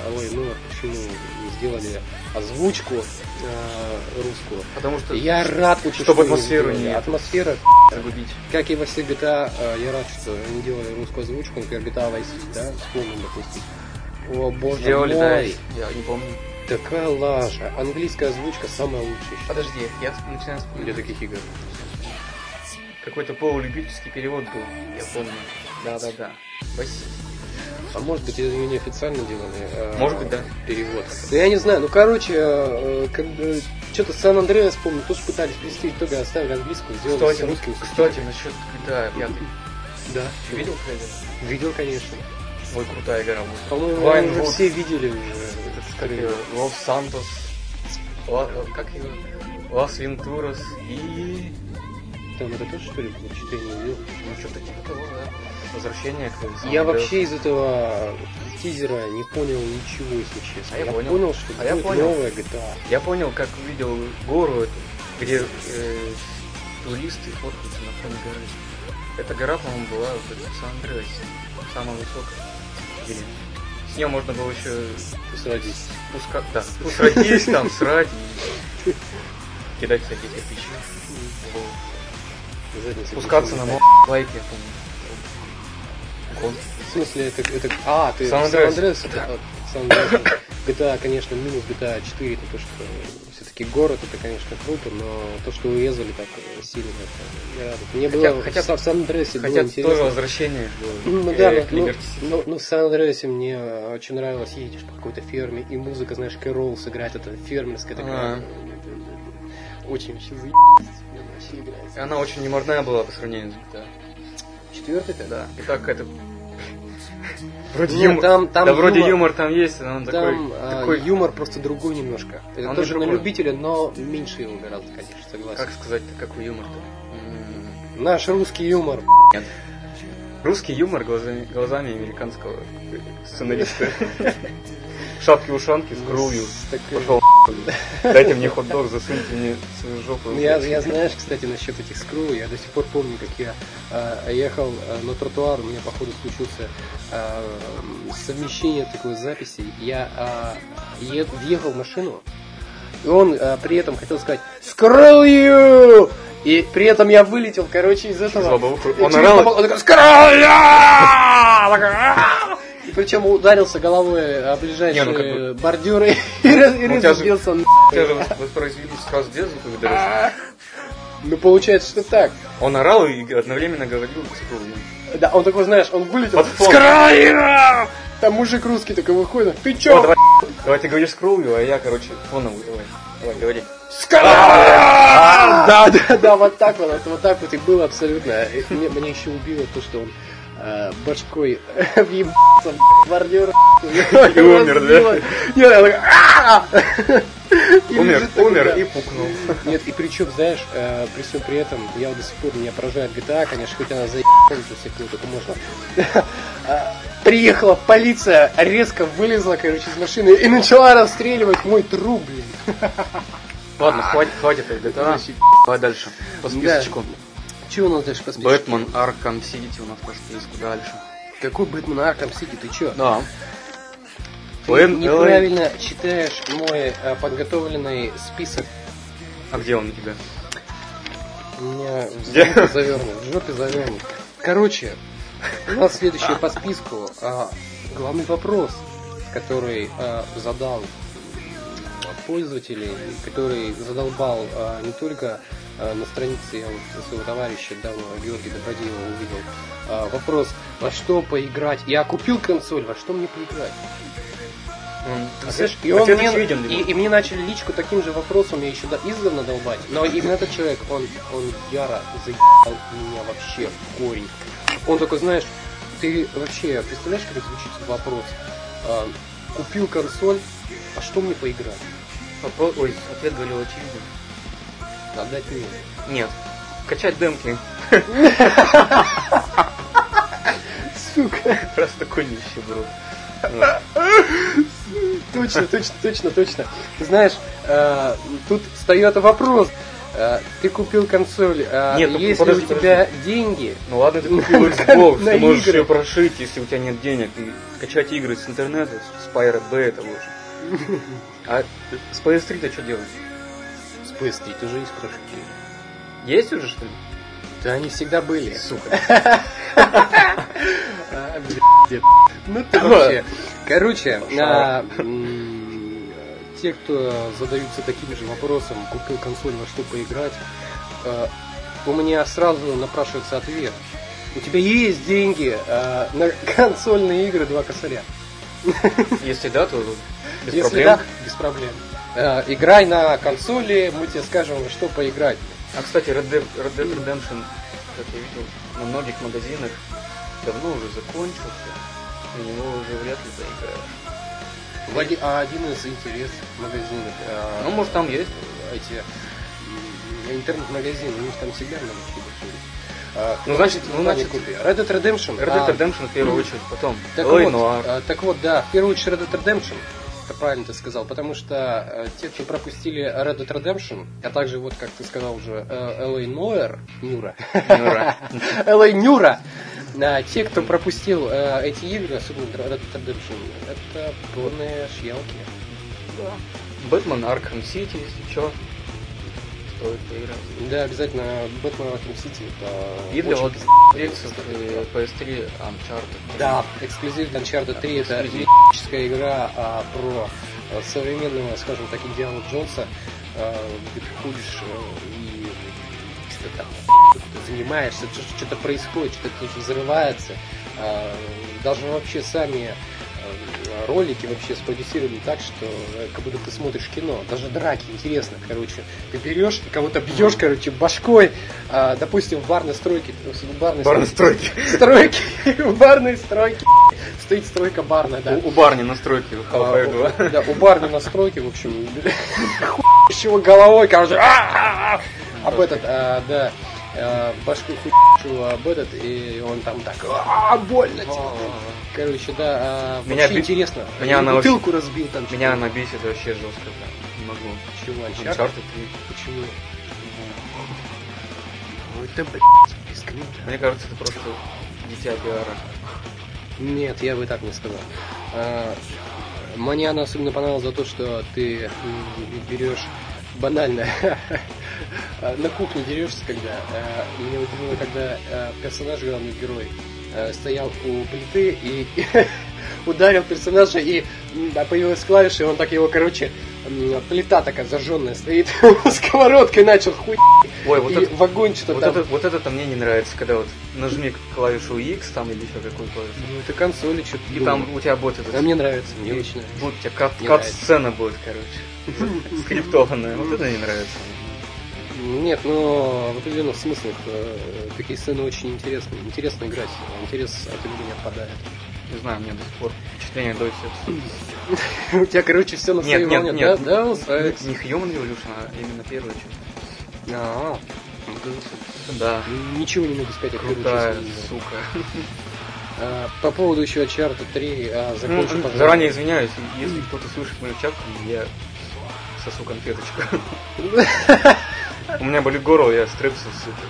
а, ой, ну а почему не сделали озвучку а, русскую. Потому что Я рад Чтобы что не атмосферу сделали. не- Атмосфера, загубить. как и во всех GTA, а, я рад, что не делали русскую озвучку, например, GTA Vice City, да, вспомним, допустим. О, боже Сделали, мой, да, я не помню. Такая лажа. Английская озвучка самая лучшая. Подожди, я начинаю Для вспоминать. таких игр. Какой-то полулюбительский перевод был, я помню. Да-да-да. Спасибо. А может быть, это не официально делали? э, Может быть, да. Перевод. Ну, я не знаю. Ну, короче, э, как бы, что-то Сан Андреас, помню, тоже пытались перевести, в итоге оставили английскую, сделали Кстати, ну, русским. кстати, насчет GTA 5. Да. Ты видел трейлер? Видел, конечно. Ой, крутая игра будет. По-моему, уже все видели уже. Как ее? Лос Сантос. Ла- Как его? Лас Вентурас и... Там это тоже, что ли? Что-то я не видел. Ну, что-то типа того, да. Возвращение к Я вообще из этого тизера не понял ничего, если честно. А я понял. что А я будет понял. новая GTA. Я понял, как увидел гору эту, где э, туристы фоткаются на фоне горы. Эта гора, по-моему, была в Сан-Андреасе. Самая высокая. Или... С нее можно было еще Садись. спуска... да, спускаться там, срать кидать всякие кирпичи. Спускаться на мо... лайке, я помню. В смысле, это, это... А, ты Сан Андреас. Сан Андреас. GTA, конечно, минус GTA 4, это то, что все-таки город, это, конечно, круто, но то, что урезали так сильно, это я рад. Мне Хотя- было хотя- в Сан Андреасе было интересно. тоже возвращение было. Ну к, да, ну, ну, ну, ну, в Сан-Андреасе мне очень нравилось, едешь по какой-то ферме, и музыка, знаешь, Кэрол сыграть, это фермерская такая. А. Очень вообще заебись, Она очень неморная была по сравнению с GTA. Четвертый-то? Да. И так это... Вроде Нет, юмор. там- там да, вроде юмор- юмор там есть, но он Там такой, а, такой, юмор просто другой немножко. Это Он тоже на любителя, но меньше его гораздо, конечно, согласен. как сказать-то, какой юмор-то? Наш русский юмор. Нет. Русский юмор глазами, глазами американского сценариста. Шапки-ушанки с грувью. С такой- Пошел Дайте мне хот-дог, засуньте мне свою жопу. Ну, Я, я знаешь, кстати, насчет этих скру, я до сих пор помню, как я э, ехал э, на тротуар, у меня, походу, случился э, совмещение такой записи. Я э, е- въехал в машину, и он э, при этом хотел сказать «Screw you!» И при этом я вылетел, короче, из этого. Он орал? лобовуху, Он такой «А!» И причем ударился головой о ближайшие Не, ну, как бы- бордюры и и Ну, тебя же- разбился на- У тебя же воспроизвелись сразу две звуковые дорожки. Ну, получается, что так. Он орал и одновременно говорил с Да, он такой, знаешь, он вылетел. С края! Там мужик русский такой выходит. Ты О, чё? давай, давай ты говоришь скроллю, а я, короче, фоновый, давай. Давай, говори. Края! Да, да, да, вот так вот, вот так вот и было абсолютно. И Мне, еще убило то, что он башкой въебался в бордюр. И умер, да? Нет, я такой, «А!» И Умер, умер и пукнул. Нет, и причем, знаешь, э, при всем при этом, я вот до сих пор меня поражает GTA, конечно, хоть она заебала всех, кого только можно. А, Приехала полиция, резко вылезла, короче, из машины и начала расстреливать мой труп, блин. Ладно, хватит, хватит GTA. Давай дальше. По списочку. Чего у нас дальше по списку? Бэтмен Аркам Сити у нас по списку дальше. Какой Бэтмен Аркам Сити, ты чё? Да. Ты Лэн- неправильно читаешь мой э, подготовленный список. А где он у тебя? У меня в жопе завернут, в жопе завернут. Короче, у нас следующее по списку. а, главный вопрос, который а, задал пользователей, который задолбал а, не только а, на странице я вот своего товарища давно Георгия Добродеева увидел а, вопрос, во что поиграть. Я купил консоль, во что мне поиграть? Он- Знаешь, и, он мне, для и, и мне начали личку таким же вопросом я еще до, издавна долбать. Но именно этот человек, он, он яро заебал меня вообще в корень. Он такой, знаешь, ты вообще представляешь, как звучит вопрос? А, купил консоль, а что мне поиграть? Вопрос, ой, ответ говорил очевиден. Отдать мне. Нет. Качать демки. Сука. Просто такой нищеброд. Точно, точно, точно, точно. Ты знаешь, э, тут встает вопрос. Э, Ты купил консоль, э, Нет, ну, если подожди, у тебя деньги, Ну ладно, ты купил На Xbox, ты можешь игры. ее прошить, если у тебя нет денег, и скачать игры с интернета, с Pirate Bay это лучше. А с PS3 ты что делаешь? PS3 тоже есть прошки. Есть уже, что ли? Да они всегда были. Сука. Ну ты вообще. Короче, а, те, кто задаются таким же вопросом, купил консоль, во что поиграть, а, у меня сразу напрашивается ответ. У тебя есть деньги а, на консольные игры два косаря. Если да, то без Если проблем. да, без проблем. А, играй на консоли, мы тебе скажем, что поиграть. А, кстати, Red Dead, Red Dead Redemption, как я видел, на многих магазинах давно уже закончился. На него уже вряд ли оди- а один из интересных магазинов. а, Ну, может, там есть. эти интернет-магазины, у них там всегда много чего. А, Ну, значит, ну, значит, купи. Red Dead Redemption. Red Dead а, Redemption в первую очередь, потом. так, Ой, вот, Нуар. а, так вот, да, в первую очередь Red Dead Redemption. Это правильно ты сказал, потому что э, те, кто пропустили Red Dead Redemption, а также, вот как ты сказал уже, э, LA Noir, Нюра, Нура. LA Нюра, а, те, кто пропустил э, эти игры, особенно Red Dead Redemption, это полные шьялки. Бэтмен Арkham Сити, если что. Стоит поиграть. Да, обязательно Бэтмен Arkham City. Это И для вот. Xbox и PS3 Uncharted. Да, эксклюзив Uncharted 3 это мифическая игра а, про а, современного, скажем так, Индиану Джонса, а, где ты ходишь и что-то там занимаешься, что- что-то происходит, что-то взрывается. А, Даже вообще сами ролики вообще спродюсировали так, что э, как будто ты смотришь кино. Даже драки интересно, короче. Ты берешь и кого-то бьешь, короче, башкой, а, допустим, в барной стройке, в барной Барной стройке, стройки. в барной стройке стоит стройка барная, да. У, у барни настройки в А, Half-Life 2. у- Да, у барни на стройке, в общем, хуй чего головой, короче, а-а-а. об этот, а, да, а, башку хуй об этот, и он там так, а, больно тебе. Короче, да, а, Меня интересно. меня она бутылку разбил там. Меня она бесит вообще жестко. Не могу. Чего, Uncharted? Uncharted 3. Почему? Ну это, блядь, бесконечно. Мне кажется, это просто дитя пиара. Нет, я бы так не сказал. А, Мне она особенно понравилась за то, что ты берешь банально на кухне дерешься, когда а, меня удивило, когда а, персонаж, главный герой, а, стоял у плиты и ударил персонажа, и появилась клавиша, и он так его, короче, плита такая зажженная стоит, сковородкой начал хуй Ой, вот и это, в огонь что-то вот, там. это, вот это мне не нравится, когда вот нажми клавишу X там или еще какую клавишу. Ну, это консоли, что-то И там у тебя будет этот... А мне нравится, мне и очень нравится. Вот у тебя кат, кат-сцена будет, короче. Скриптованная. Вот это не нравится. Нет, но в определенных смыслах э, такие сцены очень интересны. Интересно играть, интерес от игры не отпадает. Не знаю, мне до сих пор впечатление Deus Ex. У тебя, короче, все на Нет, своей нет, волне, нет. да? Да. Не Human Revolution, а именно первая часть. А, Да. Ничего не могу сказать о Крутая, сука. А, По поводу еще Uncharted 3, а, закончу, пожалуйста. заранее извиняюсь, если кто-то слышит мою чапку, я сосу конфеточку. У меня болит горло, я стрепсус, сука.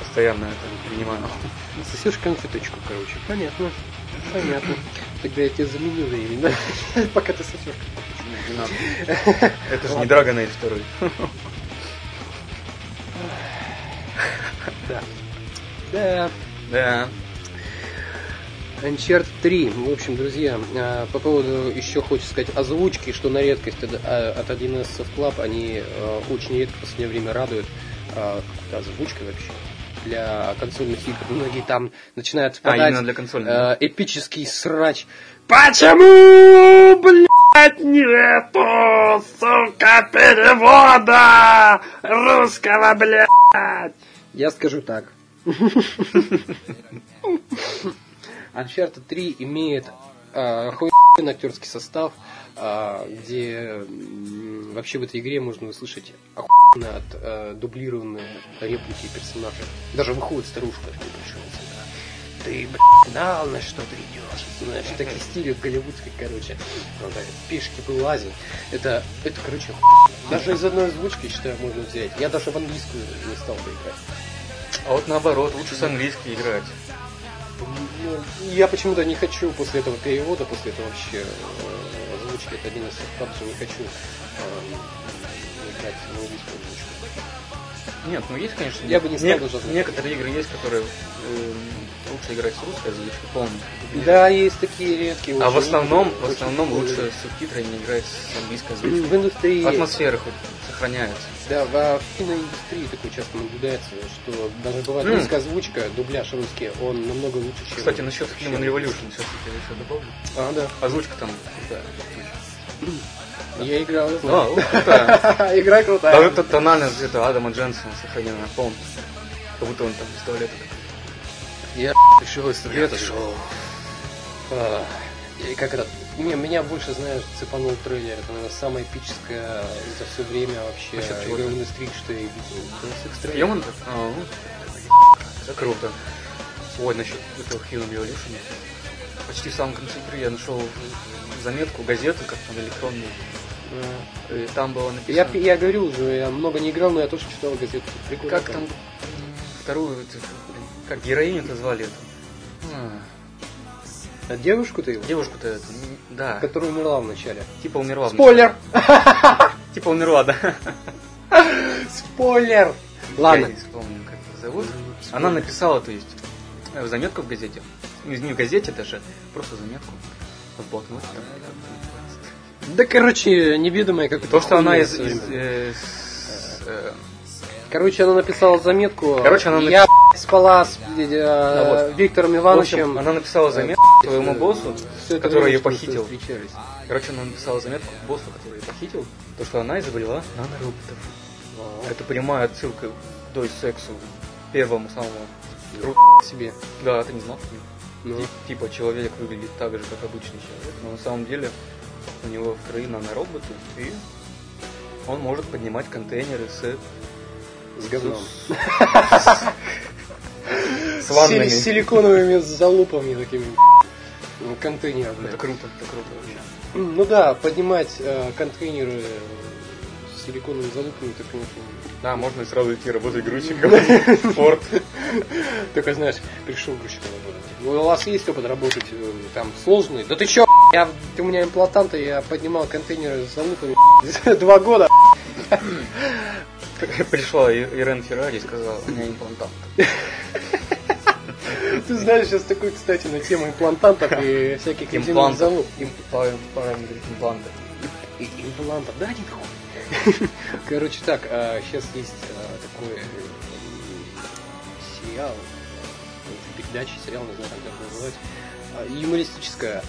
Постоянно это принимаю. Сосешь конфеточку, короче. Понятно. Понятно. Тогда я тебе заменю да? Пока ты надо. Это же не Dragon Age 2. Да. Да. Да. Uncharted 3. В общем, друзья, а, по поводу еще хочется сказать озвучки, что на редкость от а, от 1С Club они а, очень редко в последнее время радуют а, озвучкой вообще для консольных игр. Многие там начинают А, впадать именно для консольных. а, эпический срач. Почему, блядь, нету, сука, перевода русского, блядь? Я скажу так. Uncharted 3 имеет э, охуенный актерский состав, а, где м, вообще в этой игре можно услышать охуенно от э, дублированные реплики персонажей. Даже выходит старушка, такой большой, ты, блядь, знал, на что ты идешь. Знаешь, в таких стилях голливудской, короче. Он так пешки вылазит. Это, это, короче, охуенно. даже из одной озвучки, считаю, можно взять. Я даже в английскую не стал бы играть. А вот наоборот, лучше с английской играть. Я почему-то не хочу после этого перевода, после этого вообще э, озвучки, это один из факторов, не хочу э, играть в английскую озвучку. Нет, ну есть, конечно. Я бы не стал даже. Некоторые игры есть, которые э, лучше играть с русской озвучкой полностью. Да, есть такие редкие. А в основном, в основном лучше с субтитрами играть с английской В озвучкой. индустрии, Атмосфера хоть сохраняется. да, в, а, в киноиндустрии такое часто наблюдается, что даже бывает М. русская озвучка, дубляж русский, он намного лучше, чем... Кстати, насчет Human Revolution, сейчас я еще добавлю. А, да. Озвучка там крутая. Я играл, А, ну, крутая. Игра Даже крутая. эта тональность где-то Адама Дженсона сохранена полностью. Как будто он там из туалета. Я пришел из туалета, И как это... Не, меня больше, знаешь, цепанул трейлер. Это, наверное, самое эпическое за все время вообще игровой индустрии, что я видел. Трейлер. Съеман? А, ну, круто. Ой, насчет этого Human Revolution. Почти в самом конце игры я нашел заметку, газету, как там электронную. И там было Я, написано... я говорил уже, я много не играл, но я тоже читал газету. Прикольно. Как там вторую, как героиню-то звали эту? А, девушку-то его? Девушку-то эту, да, Которая умерла в начале. типа умерла. Спойлер! Типа умерла, да. Спойлер! Ладно. Я не вспомню, как ее зовут. Она написала, то есть, э, заметку в газете. Не не в газете даже, просто заметку в как Да, короче, неведомая как То, что она из... э, э, Короче, она написала заметку. Короче, она Я спала с э, вот. Виктором в Ивановичем. общем, она написала заметку своему боссу, который ее похитил. Короче, она написала заметку боссу, который ее похитил, то, что она изобрела нанороботов. Это прямая отсылка к Дой Сексу, первому самому. себе. Да, ты не знал? Ну. Ти- Типа человек выглядит так же, как обычный человек, но на самом деле у него в крови нанороботы, и он может поднимать контейнеры с, С говном. с ваннами. С силиконовыми залупами такими. ну, Контейнерами. Это круто, это круто вообще. Ну да, поднимать э, контейнеры с силиконовыми залупами, это, конечно, Да, можно и сразу идти работать грузчиком. Форд. Только, знаешь, пришел грузчиком работать. Ну, у вас есть опыт работать э, там сложный? Да ты чё, я, ты у меня имплантанты, я поднимал контейнеры с залупами два года. Пришла Ирен Феррари и сказала, у меня имплантант. Ты знаешь, сейчас такой, кстати, на тему имплантантов и всяких интимных Имплантов. залуп. Им- по- Параметр импланта. И- Имплантов, да, нет хуй. Короче, так, сейчас есть а, такой э, сериал, передача, сериал, не знаю, как это называть, а, юмористическая.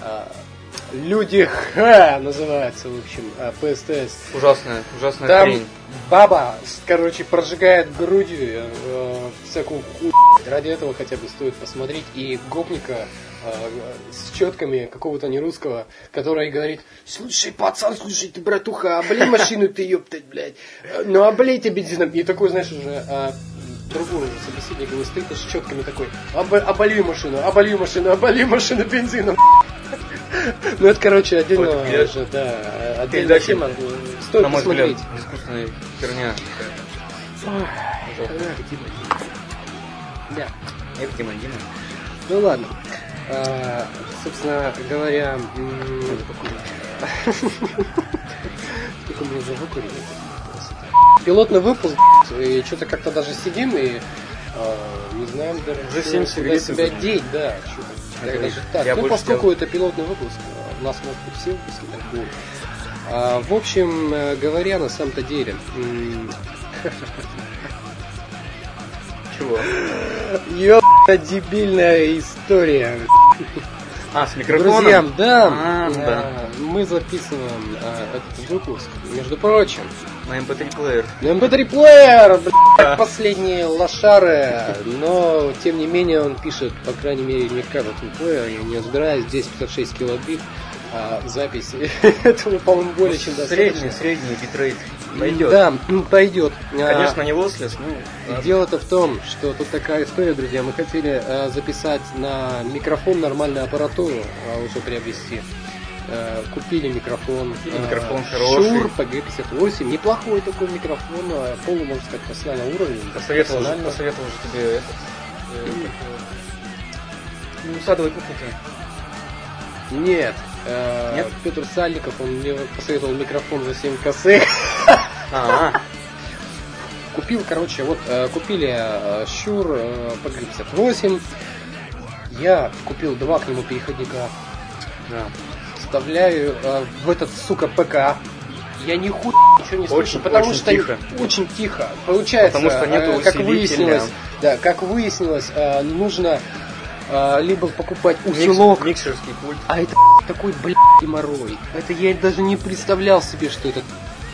А, Люди Х называется, в общем, а, по СТС. Ужасная, ужасная Там хрень. баба, короче, прожигает грудью э, всякую хуй. Ради этого хотя бы стоит посмотреть. И гопника э, с четками какого-то нерусского, который говорит, слушай, пацан, слушай, ты, братуха, облей машину ты, ёптать, блядь. Э, Ну, облейте бензином. И такой, знаешь, уже а, другой уже собеседник его стоит с четками такой, «Обо- оболью машину, оболью машину, оболью машину бензином. Ну, это, короче, отдельно уже, да, отдельная Передача, тема. Стоит На мой взгляд, посмотреть. искусственная херня. Да. Это Дима Дима. Ну ладно. А, собственно говоря, сколько мы уже выкурили? Пилотный выпуск, и что-то как-то даже сидим и а, не знаем даже, Уже что- куда сигарет себя деть, да. чё-то Даже так. я ну, поскольку это пилотный выпуск, а, у нас может быть все выпуски так будут. А, в общем э, говоря, на самом-то деле, Чего? ёпта дебильная история. А, с микрофоном? Друзьям, да, А, э, да. мы записываем э, этот выпуск, между прочим, На MP3 плеер. на MP3 плеер, блядь, последние лошары, но тем не менее он пишет, по крайней мере, не этот плеер, я не разбираюсь, здесь 56 килобит, а, запись этого, по-моему, более чем Средний, достаточно. средний битрейт пойдет. Да, м, пойдет. А, Конечно, не лослес, ну, ладно. Дело-то в том, что тут такая история, друзья. Мы хотели э, записать на микрофон нормальную аппаратуру, а уже приобрести. Э, купили микрофон. Купили э, микрофон хороший. Shure PG58. Неплохой такой микрофон, э, полный, можно сказать, профессиональный уровень. Посоветовал, же, посоветовал же тебе этот... э, ну, садовый кухня Нет. Нет? Петр Сальников, он мне посоветовал микрофон за 7 косых. А, Купил, короче, вот э, купили э, Shure э, PG58. Я купил два к нему переходника. вставляю э, в этот, сука, ПК. Я ни хуй ничего не слышу, Очень- потому очень что тихо. очень тихо. Получается, Потому что нету э, как выяснилось, да, как выяснилось, э, нужно э, либо покупать усилок, Микс- микшерский пульт. а это такой, блядь, геморрой. Это я даже не представлял себе, что это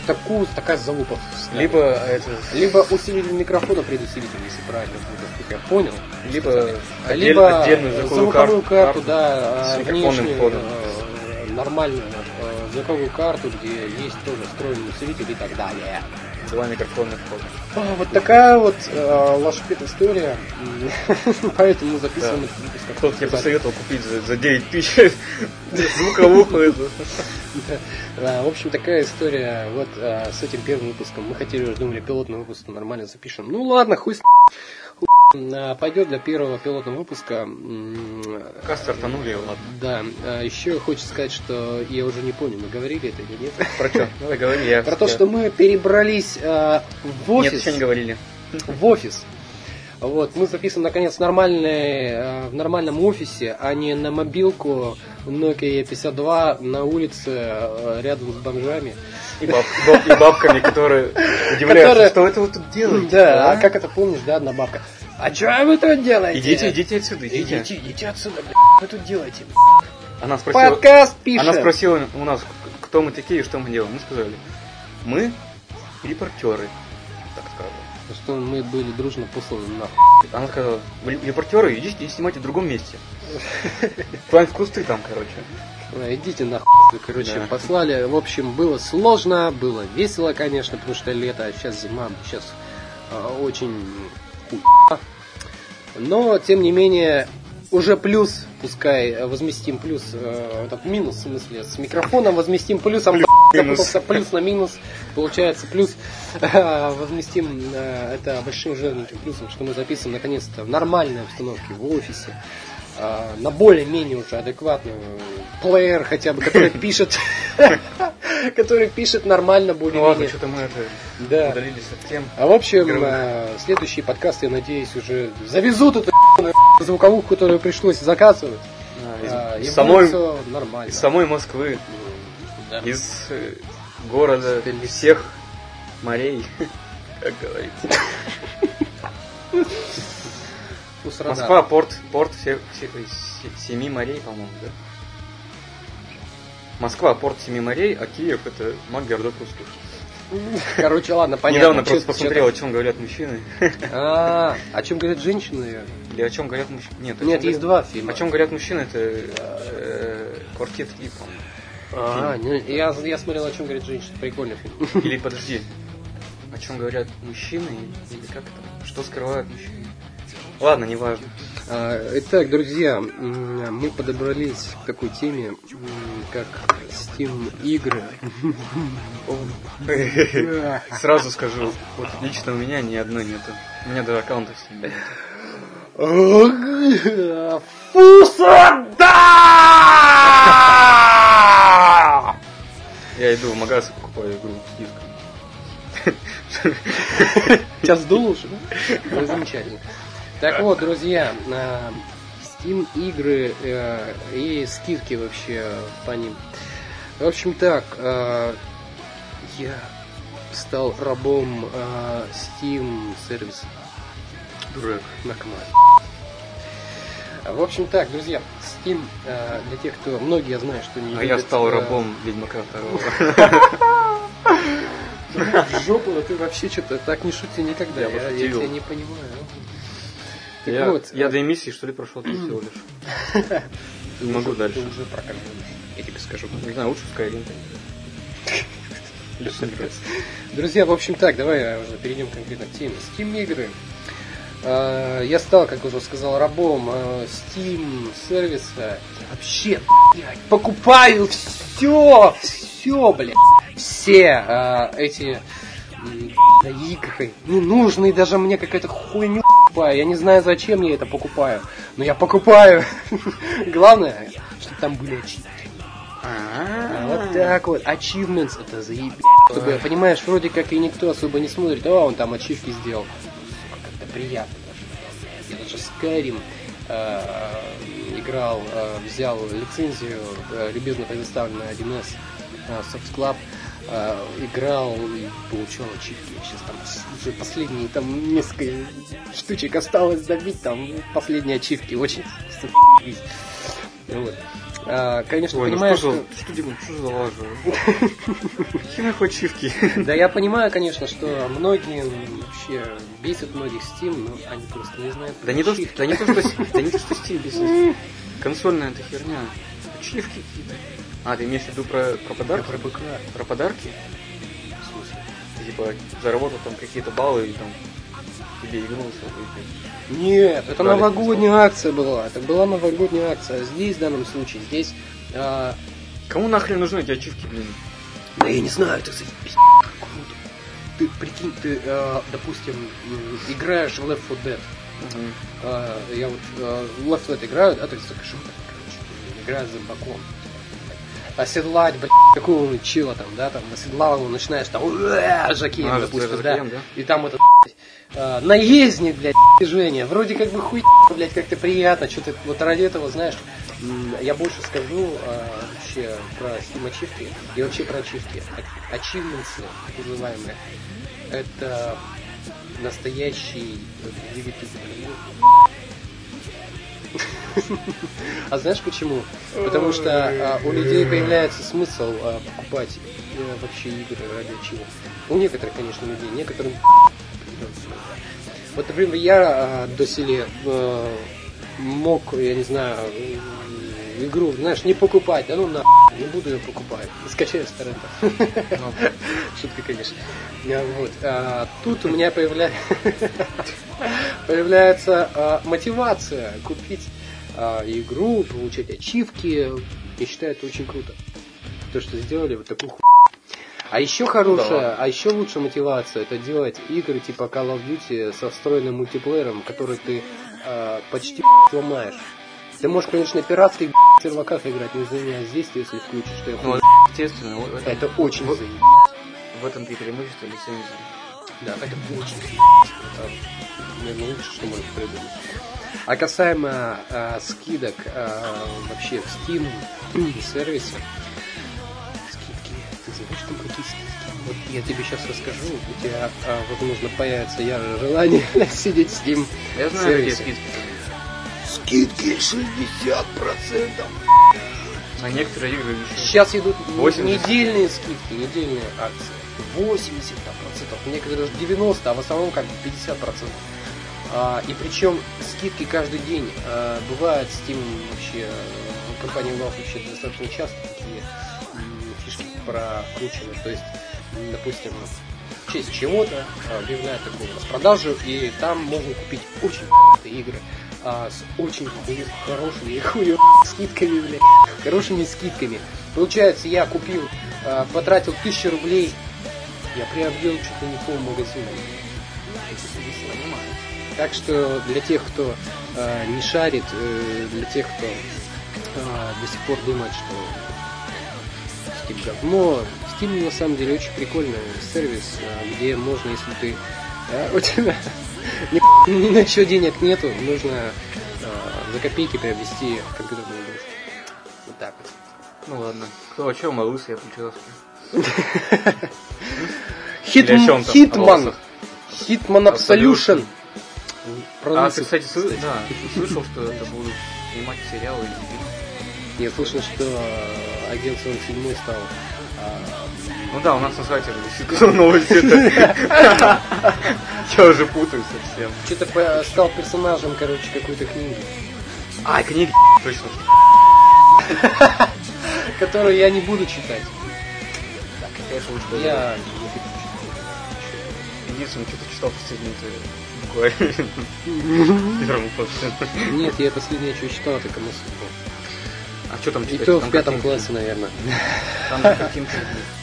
такую, такая залупа. Либо это... Либо усилитель микрофона, предусилитель, если правильно будет, я понял. Либо, А отдель- Либо отдельную звуковую, звуковую карту, карту, да, микрофонным внешнюю, э, нормальную э, звуковую карту, где есть тоже встроенный усилитель и так далее. Два микрофонных входа. Вот такая вот э, лошпит история. Поэтому записываем Да. выпуск. Кто-то сказать. посоветовал купить за, за 9 тысяч звуковуху эту. В общем, такая история вот э, с этим первым выпуском. Мы хотели уже думали, пилотный выпуск нормально запишем. Ну ладно, хуй с Пойдет для первого пилотного выпуска. Пока стартанули, ладно. Да, а еще хочется сказать, что я уже не понял, мы говорили это или нет. Про что? Давай говори, я... Про то, что мы перебрались э, в Нет, офис. еще не говорили. в офис. Вот, мы записываем наконец нормальный, э, в нормальном офисе, а не на мобилку Nokia 52 на улице э, рядом с бомжами. И, баб- баб- и бабками, которые удивляются, Которые- что это вы тут делаете. Да, а как это помнишь, да, одна бабка? А что вы тут делаете? Идите, идите отсюда, идите. Идите, идите отсюда, блядь, вы тут делаете? Она спросила, Подкаст пишет. она спросила у нас, кто мы такие и что мы делаем. Мы сказали, мы репортеры, так сказала. Что мы были дружно посланы нахуй. Она сказала, вы репортеры, идите и снимайте в другом месте. План в кусты там, короче. Идите нахуй, короче, Да. послали. В общем, было сложно, было весело, конечно, потому что лето, а сейчас зима, сейчас а, очень. Но, тем не менее, уже плюс, пускай э, возместим плюс, э, этот минус, в смысле, с микрофоном возместим плюсом, минус. запутался плюс на минус, получается плюс, э, возместим э, это большим жирненьким плюсом, что мы записываем наконец-то в нормальной обстановке, в офисе, э, на более-менее уже адекватную плеер хотя бы, который пишет, который пишет нормально Ну ладно, что-то мы это Да. удалились от тем. А в общем, Игровых. э, следующий подкаст, я надеюсь, уже завезут эту звуковуху, которую пришлось заказывать. А, из, самой, из самой Москвы, из э, города всех морей, как говорится. Усрада. Москва, порт, порт всех, всех се- семи морей, по-моему, да? Москва, порт семи морей, а Киев это маг городов русских. Короче, ладно, понятно. Недавно просто посмотрел, о чем говорят мужчины. А, о чем говорят женщины? Или о чем говорят мужчины. Нет, о чем Нет, есть говорят- два фильма. О чем говорят мужчины, это э, квартет И. А, не, я, я смотрел, о чем говорят женщины. Прикольный фильм. Или подожди, о чем говорят мужчины, или как там, что скрывают мужчины. Ладно, неважно. А, Итак, друзья, мы подобрались к такой теме, как Steam игры. Сразу скажу, вот лично у меня ни одной нету. У меня даже аккаунта в Steam нет. Фусада! Я иду в магаз и покупаю игру с диском. Сейчас сдул уже, да? Замечательно. Так вот, друзья, а, Steam игры э, и скидки вообще по ним. В общем так, а, я стал рабом а, Steam сервиса. Дурак. Наркоман. В общем так, друзья, Steam, для тех, кто... Многие, я знаю, что не А я стал рабом Ведьмака второго. В жопу, но ты вообще что-то так не шути никогда. Я Я, тебя не понимаю. Так Я, вот, я э, до эмиссии, что ли, прошел тут всего лишь. Могу дальше. уже прокормлен. Я тебе скажу. Не знаю, лучше Skyrim. Друзья, в общем так, давай уже перейдем конкретно к теме. Steam игры. А, Я стал, как уже сказал, рабом а, Steam сервиса. Я вообще, блядь, покупаю все, все, блядь. Все эти да, игры, ненужные даже мне какая-то хуйню покупаю. Я не знаю, зачем я это покупаю, но я покупаю. Главное, чтобы там были ачивки. А, Вот так вот. Achievements это заебись. Чтобы, понимаешь, вроде как и никто особо не смотрит, о, он там ачивки сделал. Как-то приятно даже. Я даже Skyrim э, играл, э, взял лицензию, э, любезно предоставленную 1С э, Soft Club, э, играл и получал ачивки. Сейчас там уже последние там несколько штучек осталось добить, там последние ачивки. Очень. Вот. А, конечно, Ой, ну понимаешь, что, что... что, Димон, что за лажа? Какие нахуй ачивки? Да я понимаю, конечно, что многие вообще бесит многих Steam, но они просто не знают. Да не то, что, да не то, что, да не то, что Steam бизнес. Консольная эта херня. Ачивки какие-то. А, ты имеешь в виду про, про Я подарки? про БК. Про подарки? В смысле? Ты типа заработал там какие-то баллы и там тебе игру свою. Нет, это новогодняя акция была. Это была новогодняя акция. А Здесь, в данном случае, здесь... а, Кому нахрен нужны эти ачивки, блин? да я не знаю, это заебись. Круто. Ты прикинь, ты, а, допустим, играешь в Left 4 Dead. А, я вот а, Left 4 Dead играю, да, то есть такой шутер, короче, играю за баком. Оседлать, блядь, какого-нибудь чила там, да, там, оседлал его, начинаешь там, жакеем, А, допустим, да, да? и там это, блядь, а, наездник, блядь, движение, вроде как бы хуй, блядь, как-то приятно, что-то вот ради этого, знаешь, я больше скажу а, вообще про Steam ачивки и вообще про ачивки. А- Ачивменсы, так называемые, это настоящий двигатель А знаешь почему? Потому что а, у людей появляется смысл а, покупать э, вообще игры ради чего. У некоторых, конечно, людей, некоторым. Вот, например, я а, до сели э, мог, я не знаю, игру, знаешь, не покупать, да ну на не буду ее покупать, скачаю с торрента. Шутка, конечно. Вот. а, тут у меня появля- появляется а, мотивация купить а, игру, получать ачивки. Я считаю, это очень круто. То, что сделали вот такую ху... А еще хорошая, а еще лучше мотивация это делать игры типа Call of Duty со встроенным мультиплеером, который ты а, почти сломаешь. Ты можешь, конечно, пиратских серваках играть, но извини, а здесь ты, если включишь, то я Ну, естественно, в этом, Это очень в- заебись. в этом-то и преимущество лицензии. Да, это очень Это, наверное, лучше, что можно придумать. А касаемо а, скидок а, вообще в Steam сервисе, скидки, ты знаешь, там какие скидки? Вот я тебе сейчас расскажу, у тебя, а, возможно, появится ярое желание сидеть в Steam Я знаю, какие скидки. Скидки 60%! На некоторые игры. Сейчас идут 80. недельные скидки, недельные акции. 80 там, процентов, некоторые даже 90, а в основном как бы 50 процентов. А, и причем скидки каждый день. А, бывает Steam вообще, э, компания Valve вообще достаточно часто такие фишки прокручивает. То есть, допустим, в честь чего-то а, объявляют такую распродажу, и там можно купить очень игры а, с очень хорошими хуё скидками, блядь, хорошими скидками. Получается, я купил, а, потратил тысячу рублей, я приобрел ли не пол магазина. Так что для тех, кто а, не шарит, э, для тех, кто а, до сих пор думает, что Steam говно, Steam на самом деле очень прикольный сервис, а, где можно, если ты у тебя ни, ни на что денег нету, нужно а, за копейки приобрести компьютерную игрушку. Вот так вот. Ну ладно. Кто о чем, а лысый я включился. Хит, Или о чем там? О Хитман. Хитман Absolution. Про А, ты, кстати, кстати. да, слышал, что это будут снимать сериалы или фильм. Я слышал, что э, агент 47 стал а, Ну да, у нас на сайте же это. Я уже путаюсь совсем. что-то стал персонажем, короче, какой-то книги. А, книги, точно. которую я не буду читать. Конечно, лучше Я единственное, что ты читал последнее, это классе. Нет, я последнее, что читал, это кому судьбу. А что там И читать? то Там в пятом классе, наверное. Там картинки.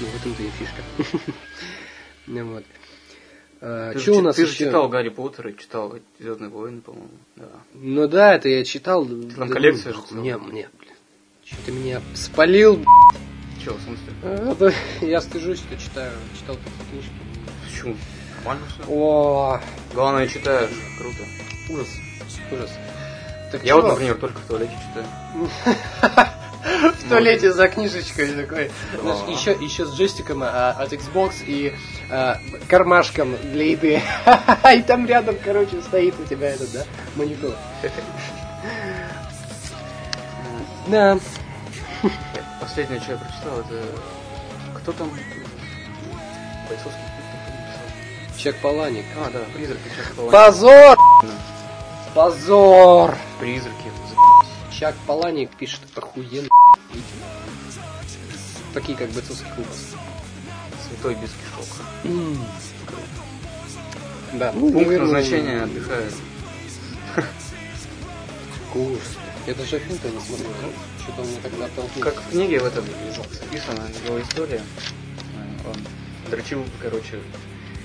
Ну, в этом-то и фишка. Ну вот. Ты Что у нас Ты же еще? читал Гарри Поттера, читал Звездные войны, по-моему. Да. Ну да, это я читал. Ты там коллекция же целая. Не, мне, блин. Ты меня спалил, б***ь. Че, в смысле? А, да, Я стыжусь, что читаю. Читал такие книжки. Почему? Нормально все. О, Главное, читаешь. Круто. ужас. Ужас. Так Я чё? вот, например, только в туалете читаю. в туалете за книжечкой такой. Еще, еще с джойстиком а, от Xbox и а, кармашком для еды. И там рядом, короче, стоит у тебя этот, да, монитор. Да. Последнее, что я прочитал, это... Кто там? Бойцовский? Чек Паланик. А, да, призраки Чак Паланик. Позор! Позор! Призраки. Чак Паланик пишет охуенно. Такие как бойцовский клуб. Святой без кишок. Да. Пункт назначения отдыхает. Курс. Я даже фильм-то не смотрел. ну, Что-то он мне так натолкнул. Как в книге в этом записана его история. Он дрочил, короче,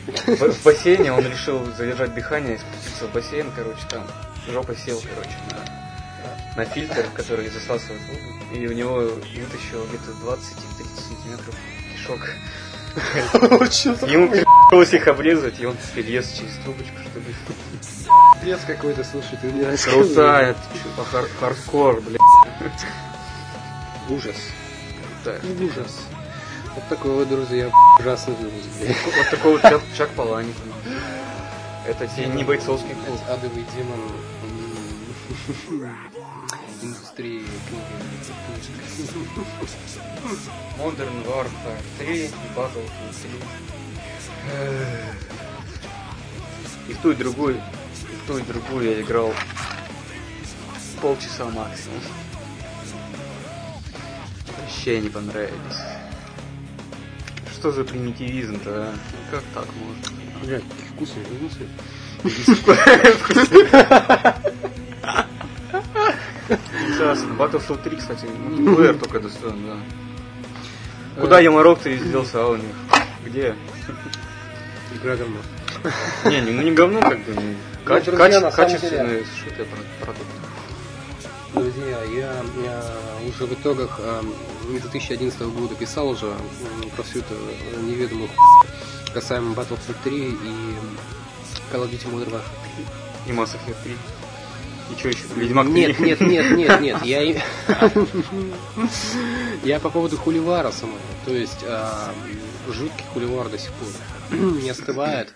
в, бассейне, он решил задержать дыхание и спуститься в бассейн, короче, там жопа сел, короче, на, на фильтр, который засасывает воду, и у него вытащил где-то 20-30 сантиметров кишок. Ему пришлось их обрезать, и он ест через трубочку, чтобы... Пиздец какой-то, слушай, ты мне Крутая, чё, хар- хардкор, блядь. Ужас. Крутая. Ужас. Вот такой вот, друзья, ужасный выпуск. Вот такой вот Чак, Чак Паланик. Это тебе не бойцовский клуб. Адовый демон индустрии книги. Modern Warfare 3 и Battlefield 3. И в ту, и другую, и в ту, и другую я играл полчаса максимум. Вообще не понравились. Что за примитивизм-то, а? Как так можно? Блядь, вкусные вкусы. Ужасно. Battlefield 3, кстати, мультиплеер только достоин, да. Куда я морок ты сделался, а у них? Где? Игра говно. Не, не, ну не говно, как бы. ну, самом качественный продукт. Друзья, я, уже в итогах э, 2011 года писал уже про всю эту э, неведомую касаемо Battlefield 3 и Call of Duty Modern Warfare И Mass Effect 3. И что еще? Ведьмак 3? Нет, нет, нет, нет, нет. Я, я по поводу хуливара самого. То есть а, жуткий хуливар до сих пор не остывает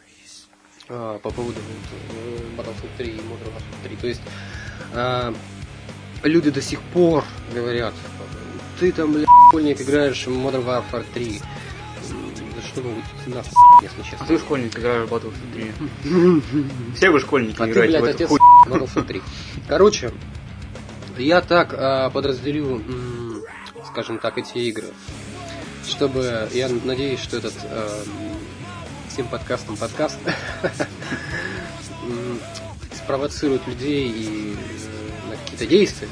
а, по поводу э, Battlefield 3 и Modern Warfare 3. То есть а, люди до сих пор говорят, ты там, бля, школьник, играешь в Modern Warfare 3. М, Да что вы нас, если честно. А ты школьник играешь в Battlefield 3. Все вы школьники А ты, играете в блядь, эту отец хуй. Battlefield 3. Короче, я так а, подразделю, скажем так, эти игры, чтобы, я надеюсь, что этот а, всем подкастом подкаст спровоцирует людей и э, какие-то действия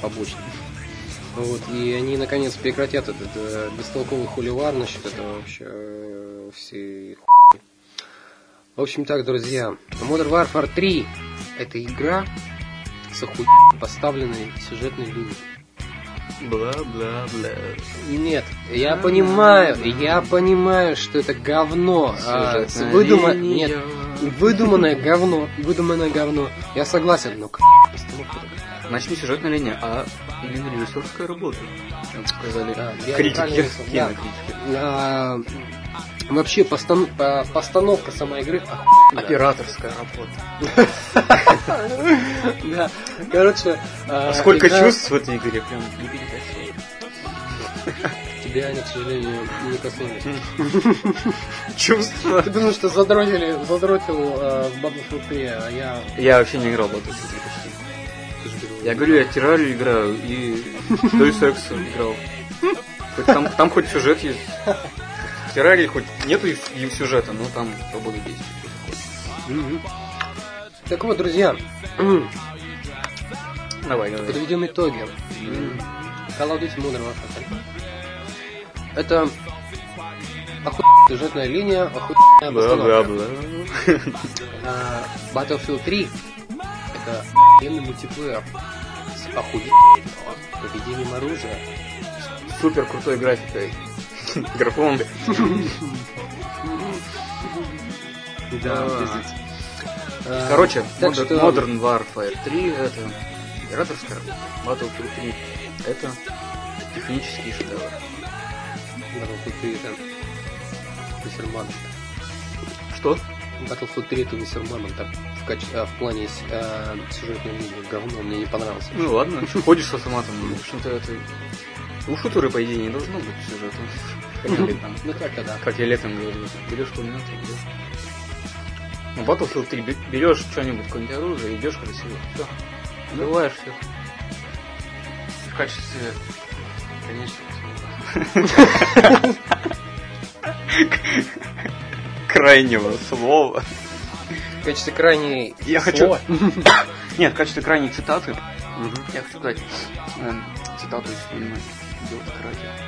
побочные. Вот, и они наконец прекратят этот э, бестолковый хуливар насчет этого вообще э, всей хуйни. В общем так, друзья, Modern Warfare 3 это игра с охуенно поставленной сюжетной линией. Бла-бла-бла. Нет, я понимаю, я понимаю, что это говно. а, выдума-. Нет, выдуманное говно, выдуманное говно. Я согласен, но к- такая. Значит, не сюжетная линия, а именно режиссерская работа. Сказали Да, критики, да. А, Вообще постан- по- постановка самой игры охуенная. Операторская работа. Да, короче... а, Сколько игра- чувств в этой игре, прям не передать. Тебя они, к сожалению, не коснулись. Чувства. Ты думаешь, что задротили, задротил э, в Battlefield 3, а я... Я вообще не играл в Battlefield 3 почти. Я говорю, я террарию играю и Deus Ex играл. Там хоть сюжет есть. В террарии хоть нету и сюжета, но там свобода действий. Так вот, друзья, Давай, давай. подведем итоги. Call of Duty Modern Warfare. Это охуенная сюжетная линия, охуенная. Бла-бла-бла. А, Battlefield 3 это охуенный мультиплеер с охуенным поведением оружия. Супер крутой графикой. Графон. Да, А. А, Короче, Modern, Warfare 3 это императорская, Battlefield 3 это технический шедевр. Battlefield 3 это Вассерман. Что? Battlefield 3 это Вассерман, так в, каче- а, в плане э, сюжетной линии говно, мне не понравился. Ну ладно, ходишь с автоматом, в общем-то это... У шутера, по идее, не должно быть сюжета. Хотя бы там, Ну как-то да. как я летом говорил, берешь и идешь. Ну, Battlefield 3 бе- берешь что-нибудь, какое-нибудь оружие, идешь красиво. Все. Убиваешь всех. В качестве конечно, крайнего слова. В качестве крайней Я хочу-. Нет, в качестве крайней цитаты я хочу сказать э, цитату из фильма «Идиот карате».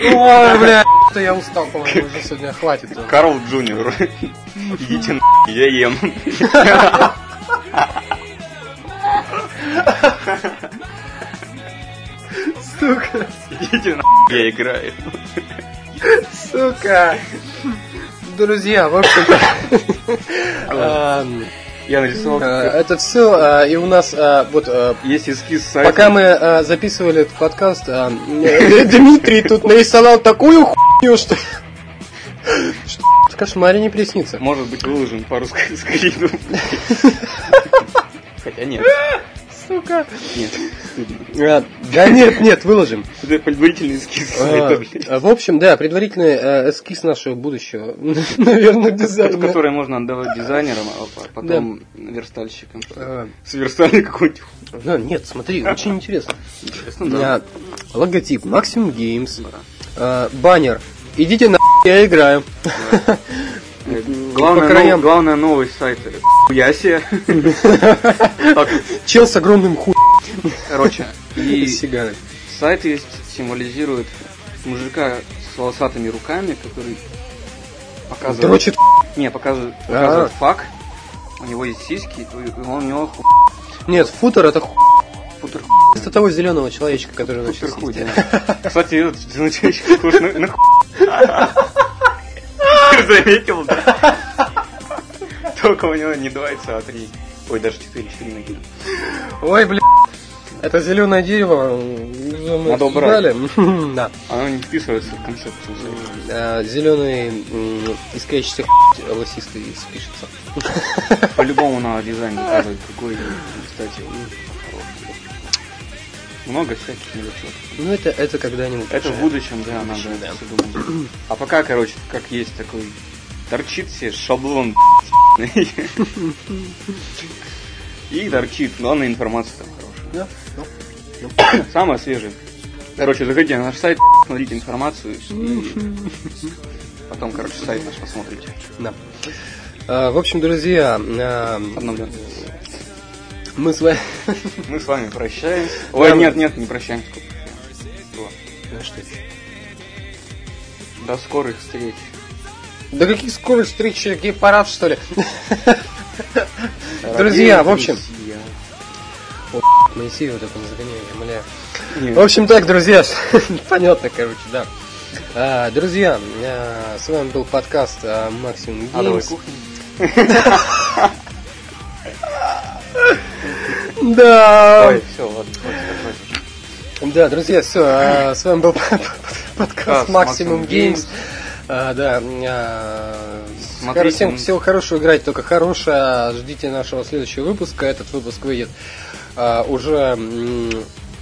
Ой, бля, что я устал, по-моему, уже сегодня хватит. Карл Джуниор. Идите на я ем. Сука, Идите на я играю. сука. Друзья, в общем-то, Я нарисовал. э, это все, и у нас э, вот э, Есть эскиз сайта. Пока мы э, записывали этот подкаст, э, э, Дмитрий тут нарисовал такую хуйню, что... что в кошмаре не приснится. Может быть выложен пару скринов. Хотя нет. Сука. Нет. А, Да нет, нет, выложим. Это предварительный эскиз А, блядь. В общем, да, предварительный э, эскиз нашего будущего, наверное, дизайна. Который можно отдавать дизайнерам, а по- потом верстальщикам. А, Сверстали какую-нибудь. Да, нет, смотри, очень интересно. Интересно, да. А, Логотип Maximum Games, а, баннер. Идите на я играю. Главная, по краям. нов- главная новость сайта. Ясе. Чел с огромным хуй. Короче, и сигарой. сайт есть, символизирует мужика с волосатыми руками, который показывает... Дрочит. Не, показывает, А. показывает фак. У него есть сиськи, и он у него ху- Нет, футер это хуй. футер Вместо того зеленого человечка, который начал. Кстати, этот замечающий похож на, на заметил, да? Только у него не два яйца, а три. Ой, даже четыре, четыре ноги. Ой, блин. Это зеленое дерево. Надо убрать. Да. Оно не вписывается в концепцию. Зеленый м, искающийся хуй лосистый спишется. По-любому надо дизайн заказывать другой. Кстати. Много всяких мелочей. Ну, это, это когда-нибудь. Это уже. в будущем, да, надо будущем, да. всё думать. А пока, короче, как есть такой торчит себе шаблон и торчит. Главная информация там хорошая. Да, Самое свежее. Короче, заходите на наш сайт, смотрите информацию и потом, короче, сайт наш посмотрите. Да. А, В общем, друзья, а. Мы с вами... Мы с вами прощаемся. Ой, Да. нет, нет, не прощаемся. Было. Что это? До скорых встреч. Да каких скорых встреч, гей-парад, что ли? Друзья, в общем... Друзья. Моисей вот это не загоняй, я умоляю. Нет. В общем так, друзья, понятно, короче, да. А, друзья, а, с вами был подкаст а, Максимум Адовой Геймс. кухни. Да, Ой, все, ладно, да, друзья, все, с вами был подкаст Maximum Геймс. А, Да, а, Смотрите. всем всего хорошего, играть только хорошее. Ждите нашего следующего выпуска. Этот выпуск выйдет а, уже,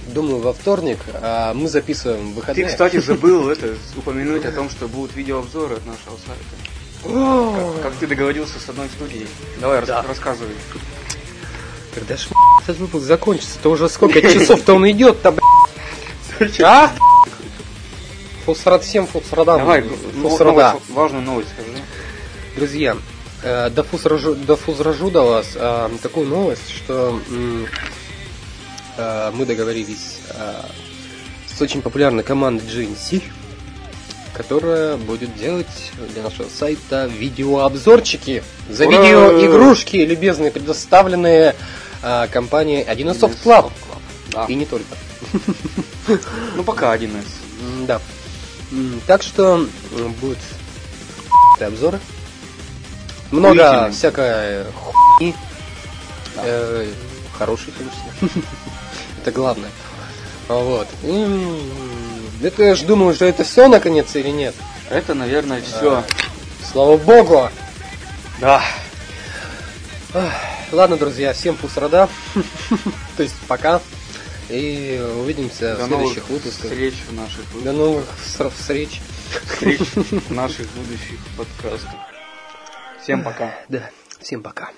думаю, во вторник. А Мы записываем в Ты, выходные. кстати, забыл это упомянуть о том, что будут видеообзоры от нашего сайта. О, Как ты договорился с одной студией? Давай, Да. рассказывай. Когда ж этот выпуск закончится? То уже сколько часов-то он идет-то, блядь? А? Фусрат 7, Фусрадам. Давай, Фусрада. новость, важную новость скажи. Друзья, э, дофузражу, дофузражу до вас э, такую новость, что э, мы договорились э, с очень популярной командой GNC, которая будет делать для нашего сайта видеообзорчики за Ура! видеоигрушки, любезные, предоставленные э, компанией 1С Soft Club. Да. И не только. Ну пока один из. М, Да. М, Так что будут обзоры. Много всякой хуйни. Э, Хороший, конечно. Это главное. Вот. М, Это я ж думаю, что это все наконец или нет. Это, наверное, все. Слава богу! Да. Ладно, друзья, всем пусрада. То есть пока. И увидимся До в следующих выпусках. встреч в наших До новых встреч. встреч в наших будущих подкастах. Всем пока. Да, всем пока.